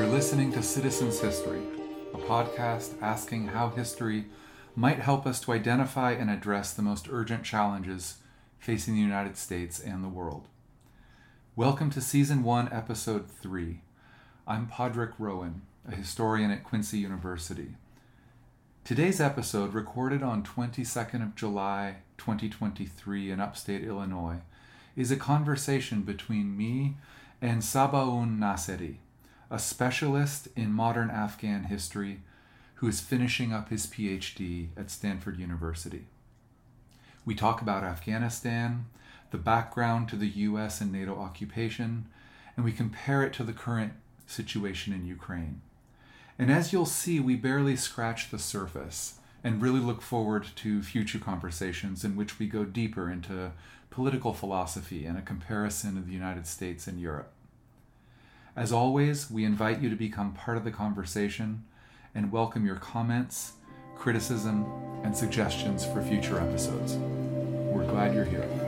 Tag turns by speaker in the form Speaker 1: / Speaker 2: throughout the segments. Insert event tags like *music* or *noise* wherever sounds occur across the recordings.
Speaker 1: You're listening to Citizens History, a podcast asking how history might help us to identify and address the most urgent challenges facing the United States and the world. Welcome to Season 1, Episode 3. I'm Patrick Rowan, a historian at Quincy University. Today's episode, recorded on 22nd of July 2023 in upstate Illinois, is a conversation between me and Sabaoun Nasseri, a specialist in modern Afghan history who is finishing up his PhD at Stanford University. We talk about Afghanistan, the background to the US and NATO occupation, and we compare it to the current situation in Ukraine. And as you'll see, we barely scratch the surface and really look forward to future conversations in which we go deeper into political philosophy and a comparison of the United States and Europe. As always, we invite you to become part of the conversation and welcome your comments, criticism, and suggestions for future episodes. We're glad you're here.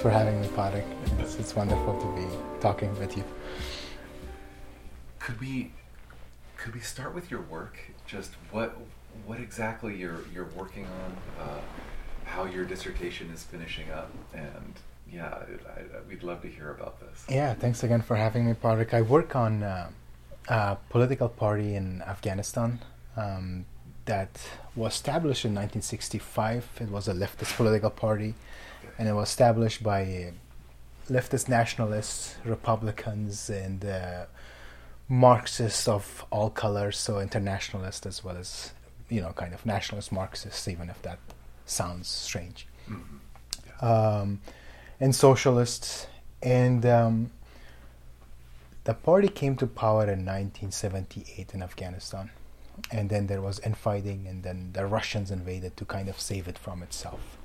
Speaker 2: Thanks for having me, Patrick. It's, it's wonderful to be talking with you.
Speaker 1: Could we could we start with your work? Just what what exactly you're you're working on, uh, how your dissertation is finishing up, and yeah, I, I, we'd love to hear about this.
Speaker 2: Yeah, thanks again for having me, Patrick. I work on uh, a political party in Afghanistan um, that was established in 1965. It was a leftist political party, and it was established by uh, leftist nationalists, Republicans, and uh, Marxists of all colors, so internationalists as well as you know, kind of nationalist Marxists, even if that sounds strange,
Speaker 1: Mhm.
Speaker 2: um, and socialists. And um, the party came to power in 1978 in Afghanistan, and then there was infighting, and then the Russians invaded to kind of save it from itself.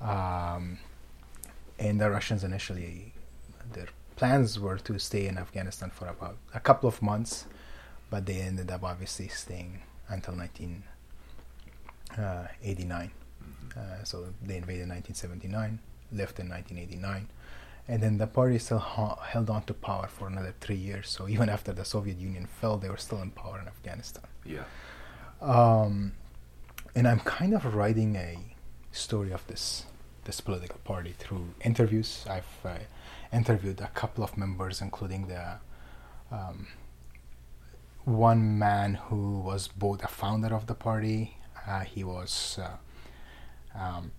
Speaker 2: Um, and the Russians initially, their plans were to stay in Afghanistan for about a couple of months, but they ended up obviously staying until 1989. Uh, so they invaded in 1979, left in 1989, and then the party still ha- held on to power for another three years. So *laughs* even after the Soviet Union fell, they were still in power in Afghanistan.
Speaker 1: Yeah.
Speaker 2: Um, and I'm kind of writing a story of this this political party through interviews. I've uh, interviewed a couple of members, including the um, one man who was both a founder of the party. Uh, he was uh, um,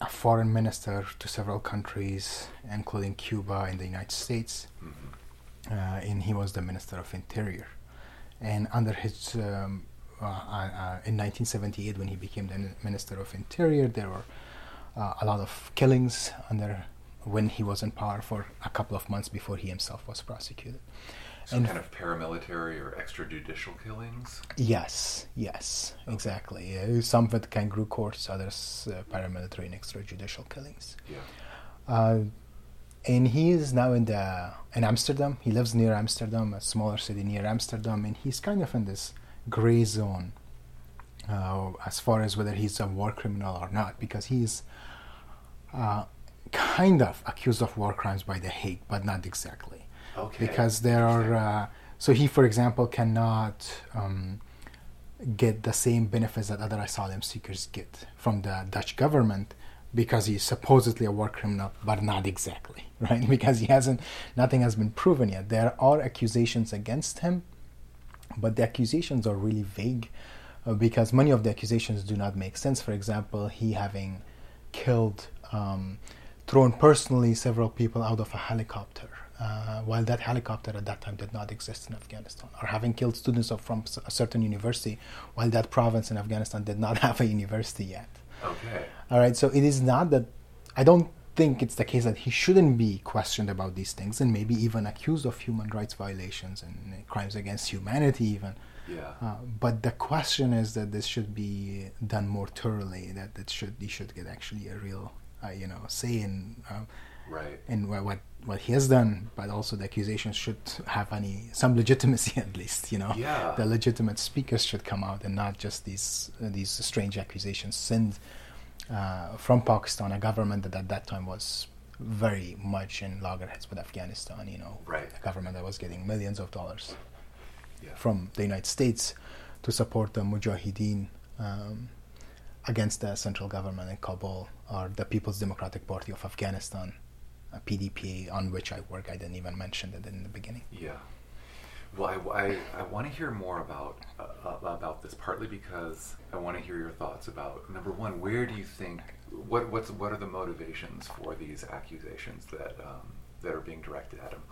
Speaker 2: a foreign minister to several countries, including Cuba and the United States.
Speaker 1: Mhm.
Speaker 2: Uh, and he was the minister of interior. And under his um, in 1978, when he became the minister of interior, there were uh, a lot of killings under when he was in power for a couple of months before he himself was prosecuted.
Speaker 1: So
Speaker 2: And-
Speaker 1: kind of paramilitary or extrajudicial killings.
Speaker 2: Yes, yes, exactly. Uh, some with kangaroo courts, others uh, paramilitary and extrajudicial killings.
Speaker 1: Yeah.
Speaker 2: Uh, and he is now in the in Amsterdam. He lives near Amsterdam, a smaller city near Amsterdam, and he's kind of in this gray zone uh, as far as whether he's a war criminal or not, because he's uh, kind of accused of war crimes by the Hague, but not exactly.
Speaker 1: Okay.
Speaker 2: because there are uh, so he for example cannot um, get the same benefits that other asylum seekers get from the dutch government because he's supposedly a war criminal but not exactly *laughs* right? Because he hasn't nothing has been proven yet. There are accusations against him but the accusations are really vague uh, because many of the accusations do not make sense for example he having killed um, thrown personally several people out of a helicopter uh, while that helicopter at that time did not exist in Afghanistan, or having killed students of, from a certain university while that province in Afghanistan did not *laughs* have a university yet.
Speaker 1: Okay.
Speaker 2: All right, so it is not that I don't think it's the case that he shouldn't be questioned about these things and maybe even accused of human rights violations and crimes against humanity even.
Speaker 1: Yeah.
Speaker 2: Uh, but the question is that this should be done more thoroughly. That it should he should get actually a real, uh, you know, say in um,
Speaker 1: right
Speaker 2: in what, what what he has done. But also the accusations should have any some legitimacy *laughs* at least. You know,
Speaker 1: Yeah.
Speaker 2: the legitimate speakers should come out and not just these uh, these strange accusations sent uh, from Pakistan, a government that at that time was very much in loggerheads with Afghanistan. You know,
Speaker 1: Right.
Speaker 2: a government that was getting millions of dollars
Speaker 1: Yeah.
Speaker 2: from the United States to support the Mujahideen um, against the central government in Kabul or the People's Democratic Party of Afghanistan, a PDP, on which I work. I didn't even mention it in the beginning.
Speaker 1: Yeah. Well, I, I, I want to hear more about uh, uh, about this, partly because I want to hear your thoughts about number one, where do you think what what's what are the motivations for these accusations that um, that are being directed at him?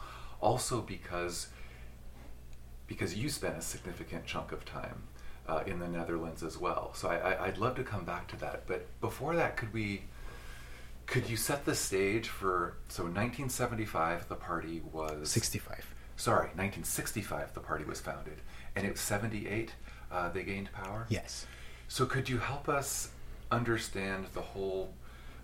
Speaker 1: Also, because because you spent a significant chunk of time uh, in the Netherlands as well, so I, I'd love to come back to that. But before that, could we? Could you set the stage for so 1975 the party was
Speaker 2: 65.
Speaker 1: Sorry, 1965 the party was founded, and it was 78 uh, they gained power.
Speaker 2: Yes.
Speaker 1: So could you help us understand the whole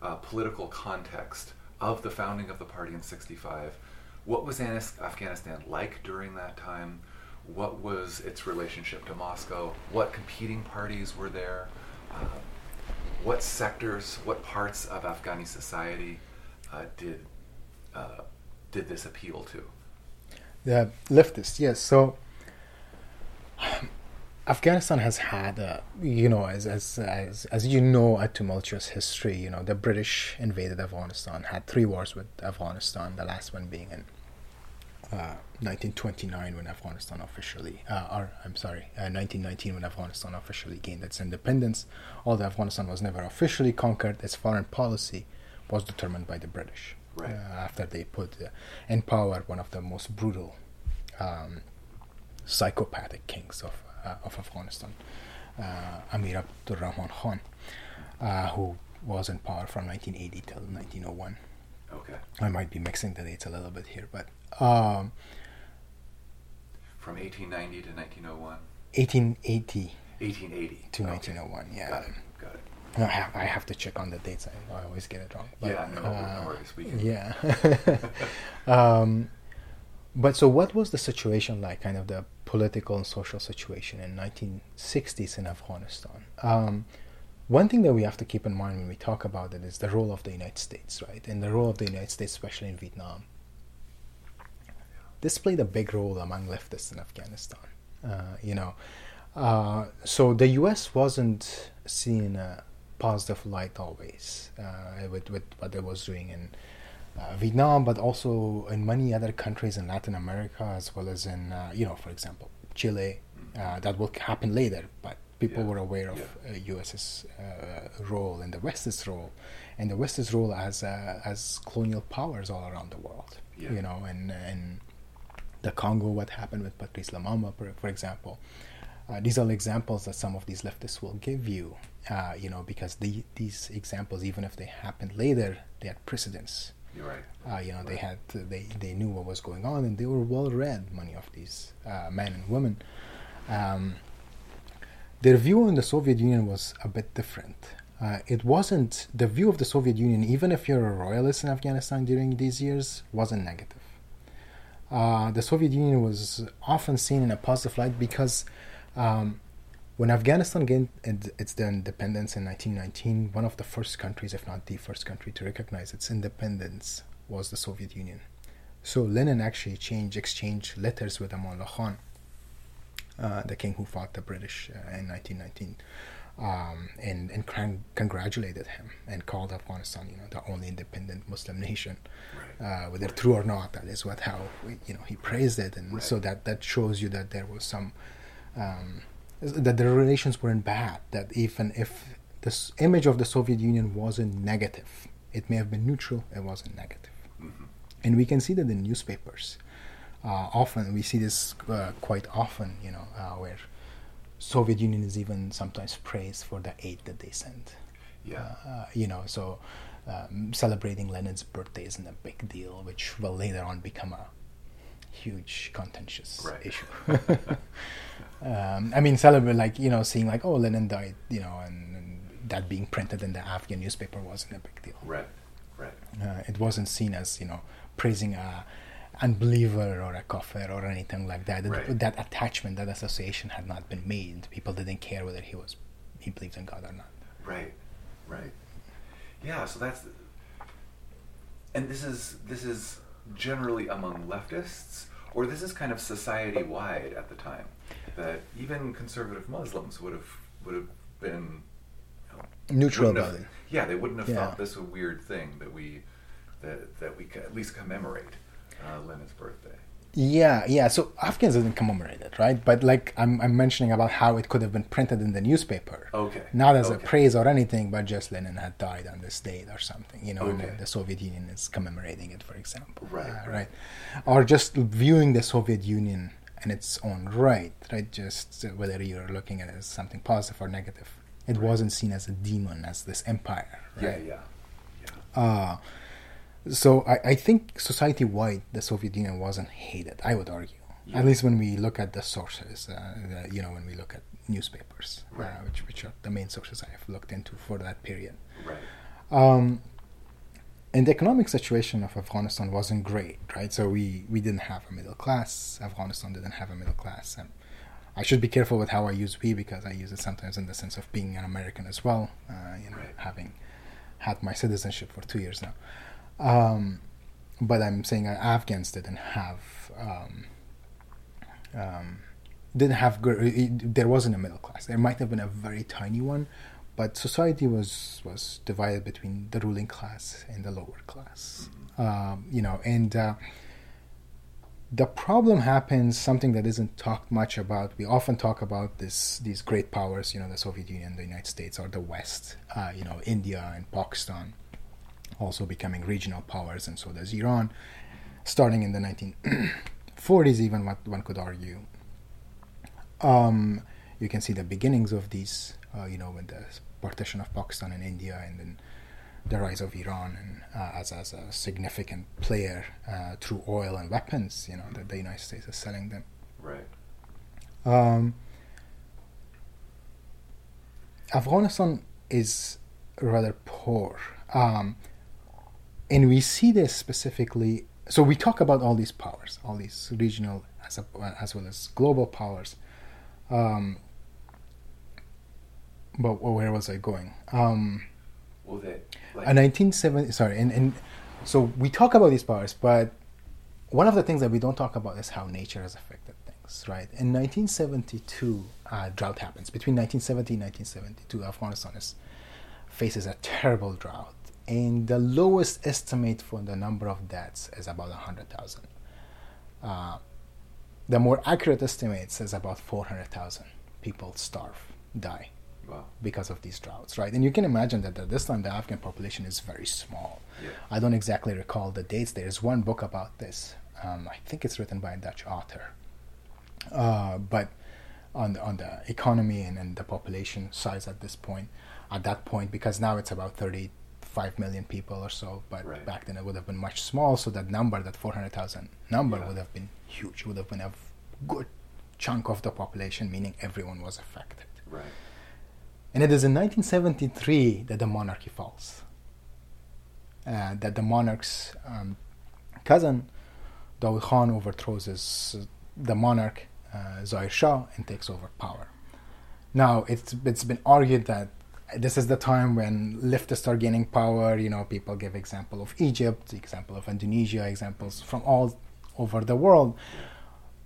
Speaker 1: uh, political context of the founding of the party in 65? What was Afghanistan like during that time? What was its relationship to Moscow? What competing parties were there? Uh, what sectors, what parts of Afghani society uh, did uh, did this appeal to?
Speaker 2: The leftists, yes. So *sighs* Afghanistan has had, a, you know, as, as as as you know, a tumultuous history. You know, the British invaded Afghanistan, had three wars with Afghanistan. The last one being in uh, 1929 when Afghanistan officially, uh, or I'm sorry, uh, 1919 when Afghanistan officially gained its independence. Although Afghanistan was never officially conquered, its foreign policy was determined by the British.
Speaker 1: Right.
Speaker 2: Uh, after they put uh, in power one of the most brutal, um, psychopathic kings of uh, of Afghanistan, uh, Amir Abdur Rahman Khan, uh, who was in power from 1980 till 1901.
Speaker 1: Okay,
Speaker 2: I might be mixing the dates a little bit here, but um,
Speaker 1: from 1890 to 1901,
Speaker 2: 1880
Speaker 1: 1880
Speaker 2: to
Speaker 1: Okay.
Speaker 2: 1901. Yeah, I have, I have to check on the dates. I, I always get it wrong. But,
Speaker 1: yeah, no,
Speaker 2: uh,
Speaker 1: no worries. We can,
Speaker 2: Yeah. *laughs* um, but so, what was the situation like? Kind of the political and social situation in 1960s in Afghanistan. Um, one thing that we have to keep in mind when we talk about it is the role of the United States, right? And the role of the United States, especially in Vietnam. This played a big role among leftists in Afghanistan. Uh, you know, uh, so the U.S. wasn't seen a positive light always uh, with with what it was doing in uh, Vietnam, but also in many other countries in Latin America, as well as in, uh, you know, for example, Chile. Uh, that will happen later, but people
Speaker 1: Yeah.
Speaker 2: were aware of
Speaker 1: Yeah.
Speaker 2: uh, U.S.'s uh, role and the West's role, and the West's role as uh, as colonial powers all around the world.
Speaker 1: Yeah.
Speaker 2: You know, and and the Congo, what happened with Patrice Lumumba, for, for example. Uh, these are examples that some of these leftists will give you, uh, you know, because the, these examples, even if they happened later, they had precedence.
Speaker 1: You're right.
Speaker 2: Uh, you know, they had they they knew what was going on, and they were well read. Many of these uh, men and women. Um, their view on the Soviet Union was a bit different. Uh, it wasn't the view of the Soviet Union, even if you're a royalist in Afghanistan during these years, wasn't negative. Uh, the Soviet Union was often seen in a positive light because um, when Afghanistan gained its independence in 1919, one of the first countries, if not the first country, to recognize its independence was the Soviet Union. So Lenin actually changed, exchanged letters with Amanullah Khan, uh, the king who fought the British uh, in 1919, um, and and con- congratulated him and called Afghanistan, you know, the only independent Muslim *laughs* nation.
Speaker 1: Right.
Speaker 2: Uh, whether true or not, that is what how you know he praised it, and
Speaker 1: Right.
Speaker 2: so that that shows you that there was some um, that the relations weren't bad. That even if this image of the Soviet Union wasn't negative, it may have been neutral. It wasn't negative,
Speaker 1: Mhm.
Speaker 2: and we can see that in newspapers. Uh, often we see this uh, quite often, you know, uh, where Soviet Union is even sometimes praised for the aid that they send.
Speaker 1: Yeah.
Speaker 2: Uh, you know, so um, celebrating Lenin's birthday isn't a big deal, which will later on become a huge contentious
Speaker 1: Right.
Speaker 2: issue. *laughs* *laughs* um, I mean, celebrate like you know, seeing like oh Lenin died, you know, and, and that being printed in the Afghan newspaper wasn't a big deal.
Speaker 1: Right. Right.
Speaker 2: Uh, it wasn't seen as you know praising a unbeliever or a kafir or anything like that.
Speaker 1: Right.
Speaker 2: That attachment, that association had not been made. People didn't care whether he was he believed in God or not.
Speaker 1: Right, right. Yeah, so that's and this is this is generally among leftists, or this is kind of society wide at the time. That even conservative Muslims would have would have been you know,
Speaker 2: Neutral about
Speaker 1: have-
Speaker 2: it.
Speaker 1: Yeah, they wouldn't have
Speaker 2: Yeah.
Speaker 1: thought this a weird thing that we that that we could at least commemorate uh, Lenin's birthday.
Speaker 2: Yeah, yeah. So Afghans didn't commemorate it, right? But like I'm, I'm mentioning about how it could have been printed in the newspaper.
Speaker 1: Okay.
Speaker 2: Not as a praise or anything, but just Lenin had died on this date or something. You know,
Speaker 1: Okay.
Speaker 2: the, the Soviet Union is commemorating it, for example.
Speaker 1: Right,
Speaker 2: Uh,
Speaker 1: right.
Speaker 2: right. Or just viewing the Soviet Union in its own right, right? Just uh, whether you're looking at it as something positive or negative. It
Speaker 1: Right.
Speaker 2: wasn't seen as a demon, as this empire, right?
Speaker 1: Yeah, yeah, yeah.
Speaker 2: Uh, so I, I think society wide the Soviet Union wasn't hated. I would argue,
Speaker 1: Yeah.
Speaker 2: at least when we look at the sources. Uh, the, you know, when we look at newspapers,
Speaker 1: Right.
Speaker 2: uh, which which are the main sources I have looked into for that period.
Speaker 1: Right.
Speaker 2: Um, and the economic situation of Afghanistan wasn't great, right? So we, we didn't have a middle class. Afghanistan didn't have a middle class. And I should be careful with how I use we because I use it sometimes in the sense of being an American as well, uh, you know, having had my citizenship for two years now. Um, but I'm saying Afghans didn't have um, um, didn't have good. There wasn't a middle class. There might have been a very tiny one, but society was was divided between the ruling class and the lower class. Um, you know, and uh, the problem happens something that isn't talked much about. We often talk about this these great powers, you know, the Soviet Union, the United States, or the West. Uh, you know, India and Pakistan also becoming regional powers, and so does Iran, starting in the 1940s, even what one could argue. Um, you can see the beginnings of these, uh, you know, with the partition of Pakistan and India, and then the rise of Iran and uh, as as a significant player uh, through oil and weapons, you know, that the United States is selling them.
Speaker 1: Right.
Speaker 2: Um, Afghanistan is rather poor. Um, and we see this specifically. So we talk about all these powers, all these regional as, a, as well as global powers. Um, but where was I going? Um,
Speaker 1: Well, they like
Speaker 2: a 1970 sorry and, and so we talk about these powers but one of the things that we don't talk about is how nature has affected things right? In 1972 uh, drought happens. Between 1970 and 1972 afghanistan is, faces a terrible drought and the lowest estimate for the number of deaths is about 100000 uh, the more accurate estimate says about 400000 people starve die
Speaker 1: wow.
Speaker 2: because of these droughts, right? And you can imagine that at this time the Afghan population is very small.
Speaker 1: Yeah.
Speaker 2: I don't exactly recall the dates. There's one book about this. Um, I think it's written by a Dutch author. Uh, but on the, on the economy and, and the population size at this point, at that point, because now it's about 35 million people or so, but
Speaker 1: Right.
Speaker 2: back then it would have been much small. So that number, that 400,000 number,
Speaker 1: Yeah.
Speaker 2: would have been huge. It would have been a good chunk of the population, meaning everyone was affected.
Speaker 1: Right.
Speaker 2: And it is in 1973 that the monarchy falls. Uh, that the monarch's um, cousin, Dawood Khan, overthrows his, the monarch, uh, Zahir Shah, and takes over power. Now, it's, it's been argued that this is the time when leftists are gaining power. You know, people give example of Egypt, example of Indonesia, examples from all over the world.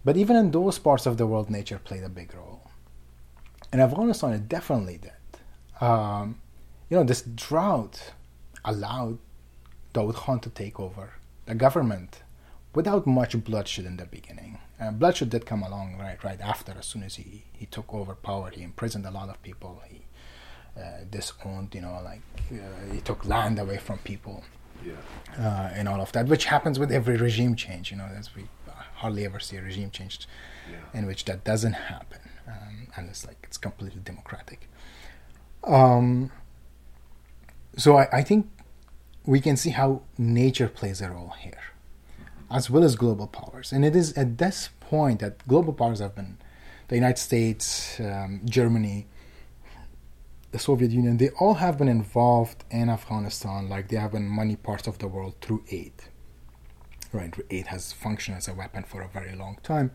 Speaker 2: But even in those parts of the world, nature played a big role. In Afghanistan, it definitely did. Um, you know, this drought allowed Dawood Khan to take over the government without much bloodshed in the beginning. Uh, bloodshed did come along right right after. As soon as he, he took over power, he imprisoned a lot of people. He uh, disowned, you know, like uh, he took land away from people
Speaker 1: Yeah.
Speaker 2: uh, and all of that, which happens with every regime change. You know, as we hardly ever see a regime change
Speaker 1: Yeah.
Speaker 2: in which that doesn't happen um, unless like it's completely democratic. Um, so I, I think we can see how nature plays a role here, as well as global powers. And it is at this point that global powers have been the United States, um, Germany, the Soviet Union, they all have been involved in Afghanistan, like they have been many parts of the world through aid. Right, aid has functioned as a weapon for a very long time.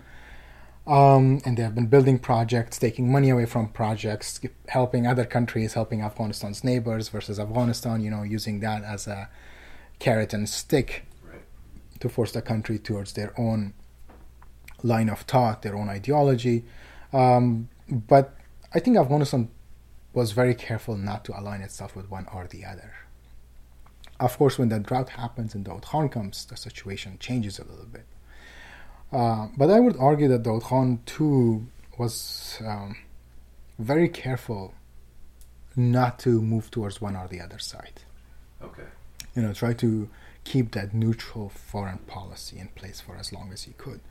Speaker 2: Um, and they have been building projects, taking money away from projects, helping other countries, helping Afghanistan's neighbors versus Afghanistan, you know, using that as a carrot and stick
Speaker 1: Right.
Speaker 2: to force the country towards their own line of thought, their own ideology. Um, but I think Afghanistan was very careful not to align itself with one or the other. Of course, when the drought happens and Daud Khan comes, the situation changes a little bit. Uh, but I would argue that Daud Khan too was um, very careful not to move towards one or the other side.
Speaker 1: Okay.
Speaker 2: You know, try to keep that neutral foreign policy in place for as long as he could.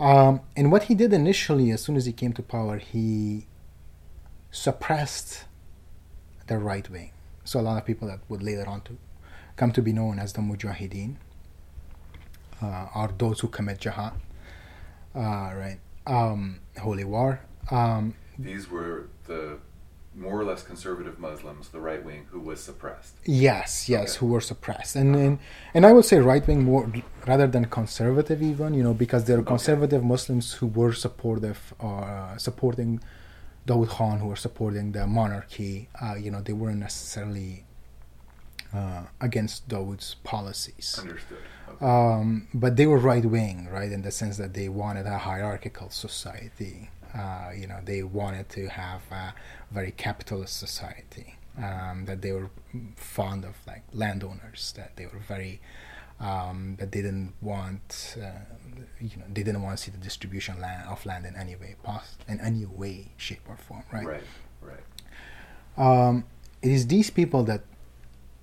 Speaker 2: Um, and what he did initially, as soon as he came to power, he suppressed the right wing. So a lot of people that would later on to come to be known as the Mujahideen uh, are those who commit jihad, uh, right? Um, holy war. Um,
Speaker 1: These were the more or less conservative Muslims, the right wing, who was suppressed.
Speaker 2: Yes, yes,
Speaker 1: Okay.
Speaker 2: who were suppressed, and and, and I would say right wing more rather than conservative, even you know, because there are
Speaker 1: Okay.
Speaker 2: conservative Muslims who were supportive, uh, supporting Dawood Khan, who were supporting the monarchy. Uh, you know, they weren't necessarily uh, against Dawood's policies,
Speaker 1: Understood. Okay.
Speaker 2: um, but they were right wing, right, in the sense that they wanted a hierarchical society. Uh, you know, they wanted to have a very capitalist society. Um, that they were fond of, like landowners. That they were very, um, that they didn't want, uh, you know, they didn't want to see the distribution land, of land in any way, pos- in any way, shape, or form, right?
Speaker 1: right. Right.
Speaker 2: Um, it is these people that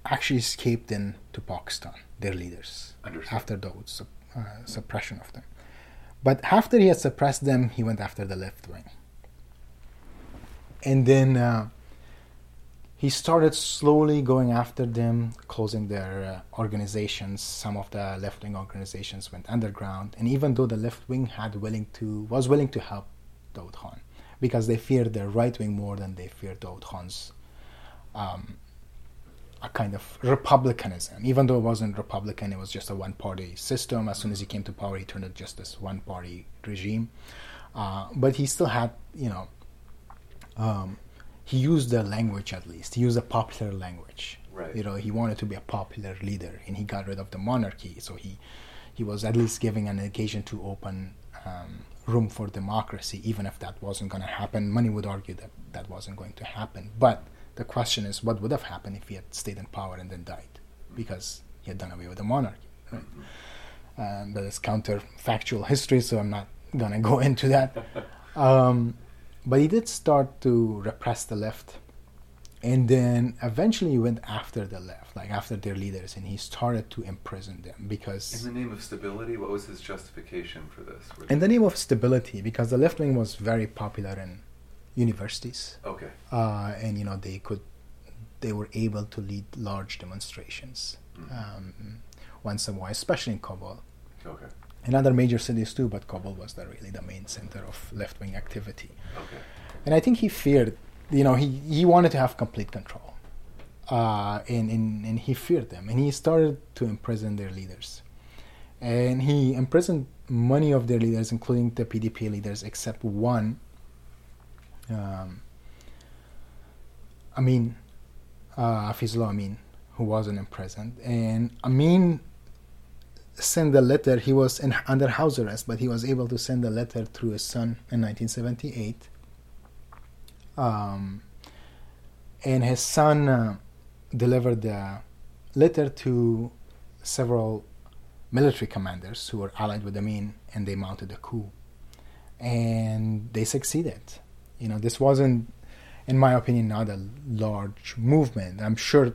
Speaker 2: actually escaped into Pakistan, their leaders,
Speaker 1: Understood.
Speaker 2: after sup- uh, suppression of them. But after he had suppressed them, he went after the left wing. And then uh, he started slowly going after them, closing their uh, organizations. Some of the left wing organizations went underground. And even though the left wing had willing to was willing to help Dawood Khan, because they feared the right wing more than they feared Dawood Khan's um, a kind of republicanism. Even though it wasn't republican, it was just a one-party system. As soon as he came to power, he turned it just this one-party regime. Uh, but he still had, you know, um, he used the language at least. He used a popular language.
Speaker 1: Right.
Speaker 2: You know, he wanted to be a popular leader, and he got rid of the monarchy. So he, he was at least giving an occasion to open um, room for democracy, even if that wasn't going to happen. Many would argue that that wasn't going to happen. But the question is, what would have happened if he had stayed in power and then died? Because he had done away with the monarchy. Right? Um, that is counterfactual history, so I'm not going to go *laughs* into that. Um, but he did start to repress the left. And then eventually he went after the left, like after their leaders, and he started to imprison them because
Speaker 1: In the name of stability, what was his justification for this? Were
Speaker 2: in the name of stability, because the left wing was very popular in universities,
Speaker 1: Okay.
Speaker 2: uh, and you know they could, they were able to lead large demonstrations
Speaker 1: Mhm.
Speaker 2: um, once in a while, especially in Kabul
Speaker 1: Okay.
Speaker 2: and other major cities too. But Kabul was the, really the main center of left wing activity,
Speaker 1: Okay.
Speaker 2: and I think he feared, you know, he he wanted to have complete control, uh, and, and and he feared them, and he started to imprison their leaders, and he imprisoned many of their leaders, including the PDP leaders, except one. Um, Amin, uh, Amin, who wasn't imprisoned, and Amin sent a letter. He was in, under house arrest, but he was able to send a letter through his son in 1978. Um, and his son uh, delivered the letter to several military commanders who were allied with Amin, and they mounted a coup. And they succeeded. You know, this wasn't, in my opinion, not a large movement. I'm sure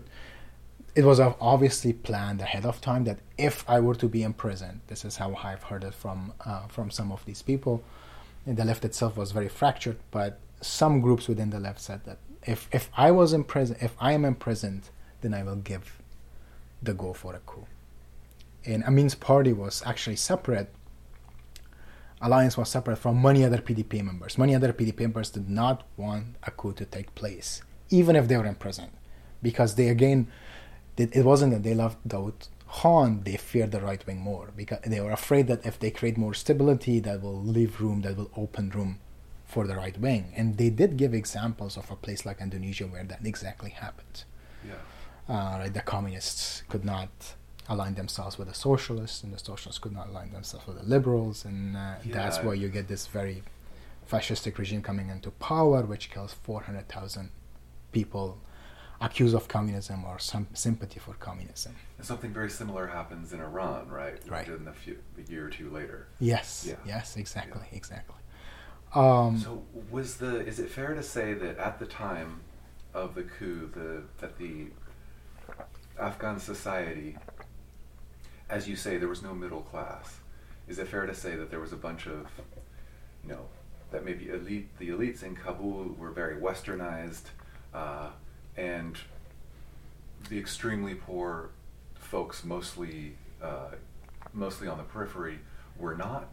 Speaker 2: it was obviously planned ahead of time that if I were to be imprisoned, this is how I've heard it from uh, from some of these people. And the left itself was very fractured, but some groups within the left said that if if I was imprisoned, if I am imprisoned, then I will give the go for a coup. And Amin's party was actually separate. Alliance was separate from many other PDP members. Many other PDP members did not want a coup to take place, even if they were in prison, because they again, it wasn't that they loved Daoud Khan, they feared the right wing more because they were afraid that if they create more stability, that will leave room, that will open room for the right wing. And they did give examples of a place like Indonesia where that exactly happened.
Speaker 1: Yeah.
Speaker 2: Uh, right, the communists could not align themselves with the socialists, and the socialists could not align themselves with the liberals, and uh,
Speaker 1: Yeah.
Speaker 2: that's where you get this very fascistic regime coming into power, which kills 400,000 people accused of communism or some sympathy for communism.
Speaker 1: And something very similar happens in Iran, right?
Speaker 2: Right.
Speaker 1: In a, few, a year or two later.
Speaker 2: Yes,
Speaker 1: Yeah.
Speaker 2: yes, exactly, exactly. Um,
Speaker 1: So was the is it fair to say that at the time of the coup, the that the Afghan society, as you say, there was no middle class. Is it fair to say that there was a bunch of, you know, that maybe elite the elites in Kabul were very westernized, uh, and the extremely poor folks, mostly uh, mostly on the periphery, were not,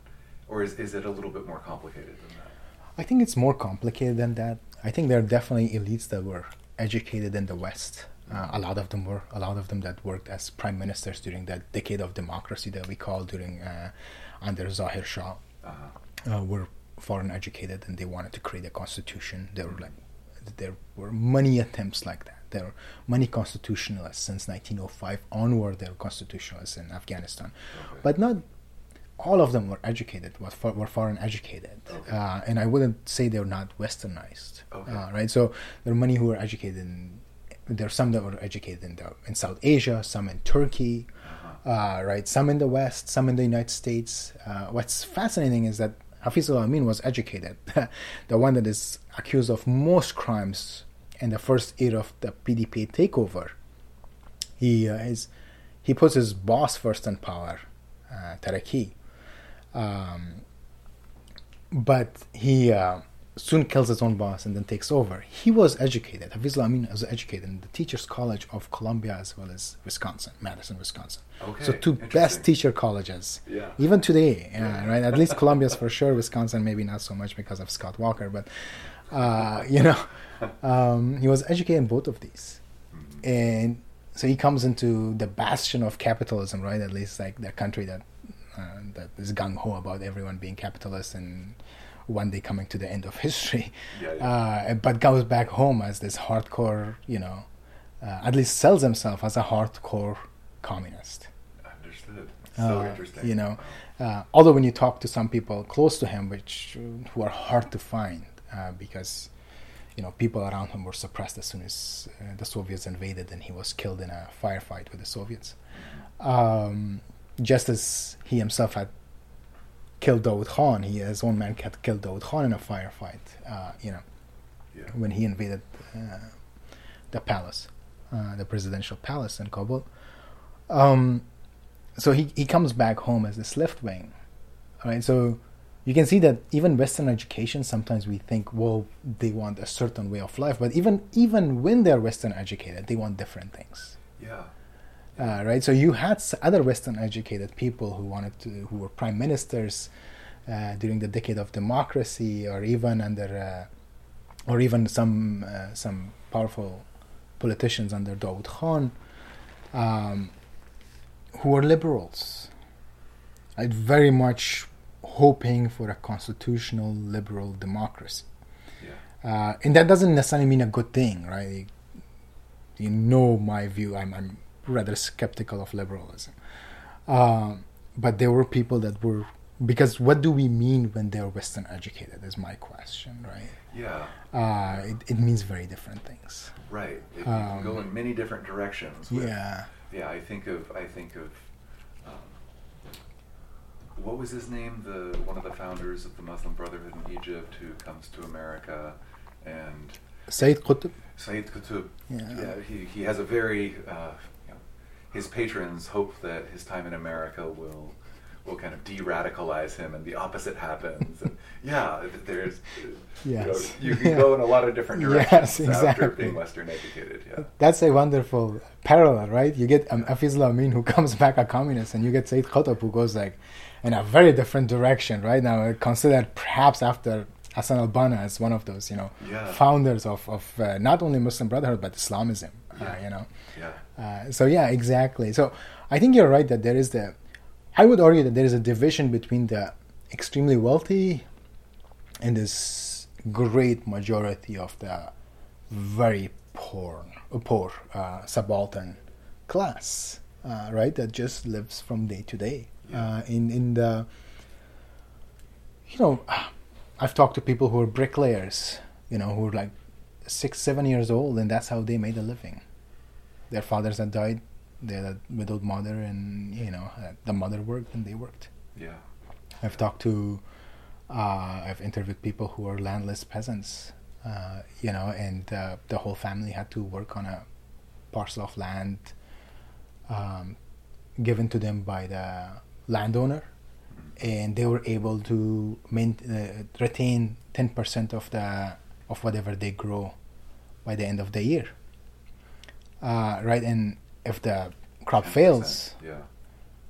Speaker 1: or is is it a little bit more complicated than that?
Speaker 2: I think it's more complicated than that. I think there are definitely elites that were educated in the West. Uh, a lot of them were. A lot of them that worked as prime ministers during that decade of democracy that we call during uh, under Zahir Shah
Speaker 1: Uh-huh.
Speaker 2: uh, were foreign educated and they wanted to create a constitution. There were like there were many attempts like that. There were many constitutionalists since 1905 onward. There were constitutionalists in Afghanistan,
Speaker 1: Okay.
Speaker 2: but not all of them were educated. Were, were foreign educated,
Speaker 1: Okay.
Speaker 2: uh, and I wouldn't say they're not westernized.
Speaker 1: Okay.
Speaker 2: Uh, right. So there are many who were educated in. There are some that were educated in the, in South Asia, some in Turkey,
Speaker 1: Uh-huh.
Speaker 2: uh, right? Some in the West, some in the United States. Uh, what's fascinating is that Hafizullah Amin was educated, *laughs* the one that is accused of most crimes in the first era of the PDP takeover. He uh, is he puts his boss first in power, uh, Taraki, um, but he uh, soon kills his own boss and then takes over. He was educated. Hafizullah Amin was educated in the Teachers College of Columbia as well as Wisconsin, Madison, Wisconsin.
Speaker 1: Okay,
Speaker 2: so two best teacher colleges.
Speaker 1: Yeah.
Speaker 2: Even today, yeah, right? At least Columbia's for sure. Wisconsin maybe not so much because of Scott Walker, but uh, you know, um, he was educated in both of these,
Speaker 1: Mhm.
Speaker 2: and so he comes into the bastion of capitalism, right? At least like the country that uh, that is gung ho about everyone being capitalist and one day coming to the end of *laughs* history,
Speaker 1: Yeah, yeah.
Speaker 2: Uh, but goes back home as this hardcore, you know, uh, at least sells himself as a hardcore communist.
Speaker 1: Understood. So
Speaker 2: Uh,
Speaker 1: interesting.
Speaker 2: You know, uh, although when you talk to some people close to him, which uh, who are hard to find uh, because you know people around him were suppressed as soon as uh, the Soviets invaded, and he was killed in a firefight with the Soviets. Um, just as he himself had killed Daoud Khan, he his own man had killed Daoud Khan in a firefight. Uh, you know,
Speaker 1: Yeah.
Speaker 2: when he invaded uh, the palace, uh, the presidential palace in Kabul. Um, so he, he comes back home as this left wing. All right, so you can see that even Western education, sometimes we think, well, they want a certain way of life, but even even when they're Western educated, they want different things.
Speaker 1: Yeah.
Speaker 2: Uh, right, so you had other Western educated people who wanted to, who were prime ministers uh, during the decade of democracy, or even under, uh, or even some uh, some powerful politicians under Daoud Khan, um, who were liberals. Right, very much hoping for a constitutional liberal democracy.
Speaker 1: Yeah.
Speaker 2: Uh, and that doesn't necessarily mean a good thing, right? You know my view. I'm, I'm rather skeptical of liberalism. Um, but there were people that were because what do we mean when they're Western educated? Is my question, right?
Speaker 1: Yeah.
Speaker 2: Uh, it, it means very different things.
Speaker 1: Right. It,
Speaker 2: Um,
Speaker 1: go in many different directions. with-
Speaker 2: Yeah.
Speaker 1: Yeah. I think of. I think of. Um, what was his name? The one of the founders of the Muslim Brotherhood in Egypt who comes to America, and
Speaker 2: Sayyid Qutb.
Speaker 1: Sayyid Qutb.
Speaker 2: Yeah.
Speaker 1: he, he has a very. Uh, his patrons hope that his time in America will will kind of de-radicalize him, and the opposite happens. And *laughs* yeah, there's yes. you, know, you can go in a lot of different *laughs* directions yes, exactly. after being Western educated. Yeah,
Speaker 2: that's a wonderful parallel, right? You get um, Hafizullah Amin who *laughs* comes back a communist, and you get Sayyid Qutb who goes like in a very different direction, right? Now considered perhaps after Hassan al-Banna as one of those, you know, yeah. founders of, of uh, not only Muslim Brotherhood but Islamism, uh, yeah. uh, you know. Yeah. Uh, so yeah, exactly. So I think you're right that there is the, I would argue that there is a division between the extremely wealthy and this great majority of the very poor, poor uh, subaltern class, uh, right? That just lives from day to day. Yeah. in in the, you know *sighs* I've talked to people who are bricklayers, you know, who are like six, seven years old, and that's how they made a living. Their fathers had died, they had a widowed mother, and you know, the mother worked and they worked.
Speaker 1: Yeah.
Speaker 2: I've talked to, uh, I've interviewed people who are landless peasants, uh, you know, and uh, the whole family had to work on a parcel of land um, given to them by the landowner and they were able to main, uh, retain 10% of the of whatever they grow by the end of the year uh, right and if the crop fails
Speaker 1: yeah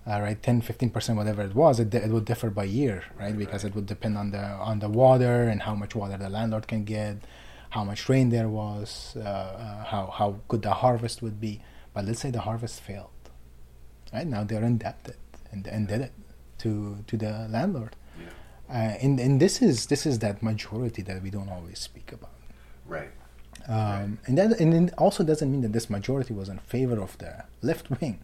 Speaker 2: uh, right 10 15% whatever it was it, it would differ by year right? right because right. it would depend on the on the water and how much water the landlord can get how much rain there was uh, uh, how how good the harvest would be but let's say the harvest failed right now they're indebted and indebted to to the landlord. Yeah. Uh, and and this is this is that majority that we don't always speak about.
Speaker 1: Right.
Speaker 2: Um, right. And that and it also doesn't mean that this majority was in favor of the left wing.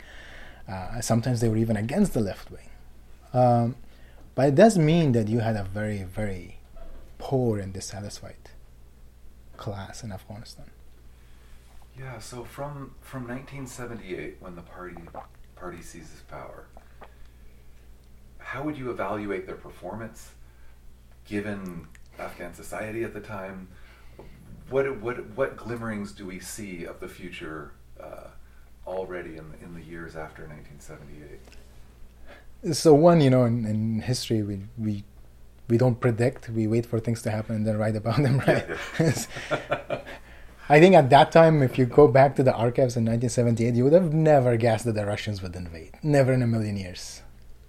Speaker 2: Uh, sometimes they were even against the left wing. Um, but it does mean that you had a very very poor and dissatisfied class in Afghanistan.
Speaker 1: Yeah. So from from 1978, when the party party seizes power, how would you evaluate their performance given Afghan society at the time? What, what, what glimmerings do we see of the future uh, already in the, in the years after 1978?
Speaker 2: So one, you know, in, in history, we, we we don't predict. We wait for things to happen and then write about them, right? *laughs* I think at that time, if you go back to the archives in 1978, you would have never guessed that the Russians would invade. Never in a million years.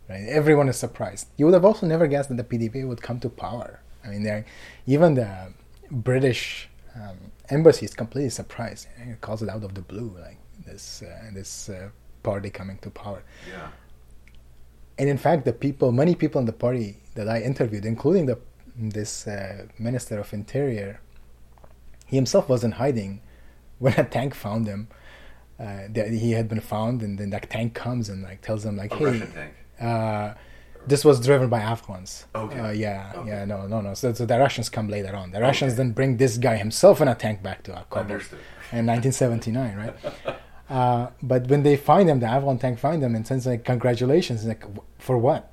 Speaker 2: Right? Everyone is surprised. You would have also never guessed that the PDP would come to power. I mean, even the British um, embassy is completely surprised. It calls it out of the blue, like this uh, this uh, party coming to power.
Speaker 1: Yeah.
Speaker 2: And in fact, the people, many people in the party that I interviewed, including the this uh, minister of interior, he himself was in hiding when a tank found him. Uh, that he had been found, and then that tank comes and like tells him like,
Speaker 1: a
Speaker 2: "Hey, uh, this was driven by Afghans. Okay. Uh, yeah, okay. yeah, no, no, no. So, so, the Russians come later on. The Russians okay. then bring this guy himself in a tank back to Kabul in 1979, right? uh, but when they find him, the Afghan tank find him and says like, "Congratulations!" Like, for what?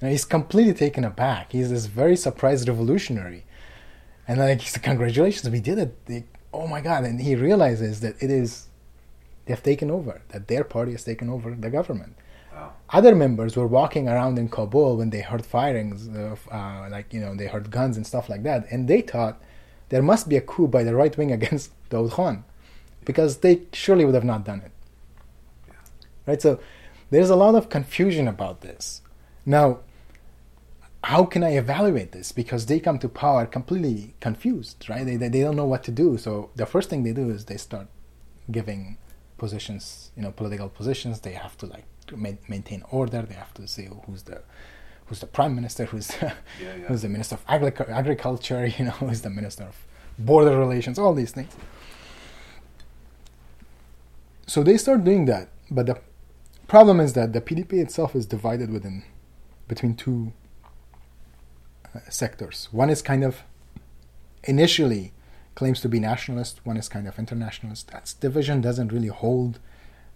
Speaker 2: And he's completely taken aback. He's this very surprised revolutionary, and like, he's like, "Congratulations, we did it!" They, oh my god! And he realizes that it is they've taken over. That their party has taken over the government other members were walking around in Kabul when they heard firings, of, uh, like you know, they heard guns and stuff like that, and they thought there must be a coup by the right wing *laughs* against Daoud Khan, because they surely would have not done it. Right. So there's a lot of confusion about this. Now, how can I evaluate this? Because they come to power completely confused, right? They, they, they don't know what to do. So the first thing they do is they start giving positions, you know, political positions. They have to like maintain order. They have to say who's the who's the prime minister, who's the, yeah, *laughs* yeah. who's the minister of Agric- agriculture, you know, *laughs* who's the minister of border relations, all these things. So they start doing that, but the problem is that the PDP itself is divided within between two uh, sectors. One is kind of initially claims to be nationalist, one is kind of internationalist. That division doesn't really hold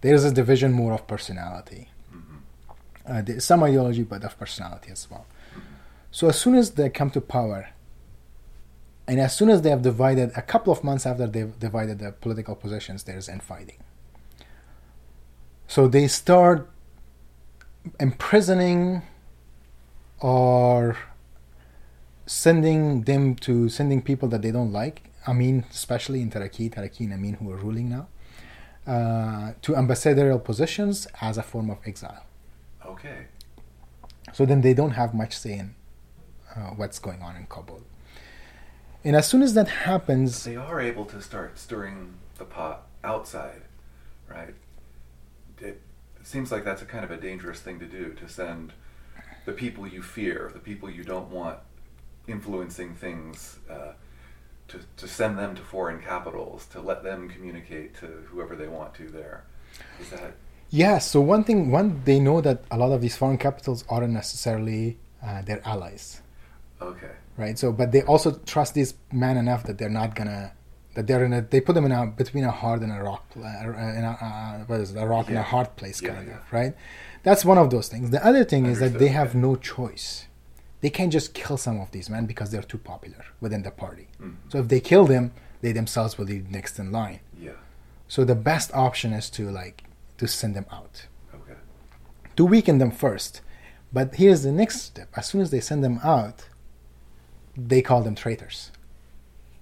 Speaker 2: there's a division more of personality. Mm-hmm. Uh, some ideology, but of personality as well. So as soon as they come to power, and as soon as they have divided, a couple of months after they've divided the political positions, there's infighting. So they start imprisoning or sending them to sending people that they don't like. Amin, especially in Taraki, Taraki and Amin, who are ruling now, uh, to ambassadorial positions as a form of exile.
Speaker 1: Okay.
Speaker 2: So then they don't have much say in uh, what's going on in Kabul. And as soon as that happens,
Speaker 1: They are able to start stirring the pot outside, right? It seems like that's a kind of a dangerous thing to do to send the people you fear, the people you don't want influencing things, uh, to, to send them to foreign capitals, to let them communicate to whoever they want to there. Is that
Speaker 2: Yeah, so one thing, one, they know that a lot of these foreign capitals aren't necessarily uh, their allies,
Speaker 1: okay?
Speaker 2: right? So, but they also trust these men enough that they're not gonna, that they're in a, they put them in a between a hard and a rock, uh, in a, uh, what is it, a rock and a hard place,
Speaker 1: Yeah,
Speaker 2: kind
Speaker 1: yeah.
Speaker 2: of, right? That's one of those things. The other thing is that they have no choice. They can't just kill some of these men because they're too popular within the party.
Speaker 1: Mhm.
Speaker 2: So if they kill them, they themselves will be next in line.
Speaker 1: Yeah.
Speaker 2: So the best option is to like to send them out.
Speaker 1: Okay.
Speaker 2: to weaken them first. But here's the next step. As soon as they send them out, they call them traitors.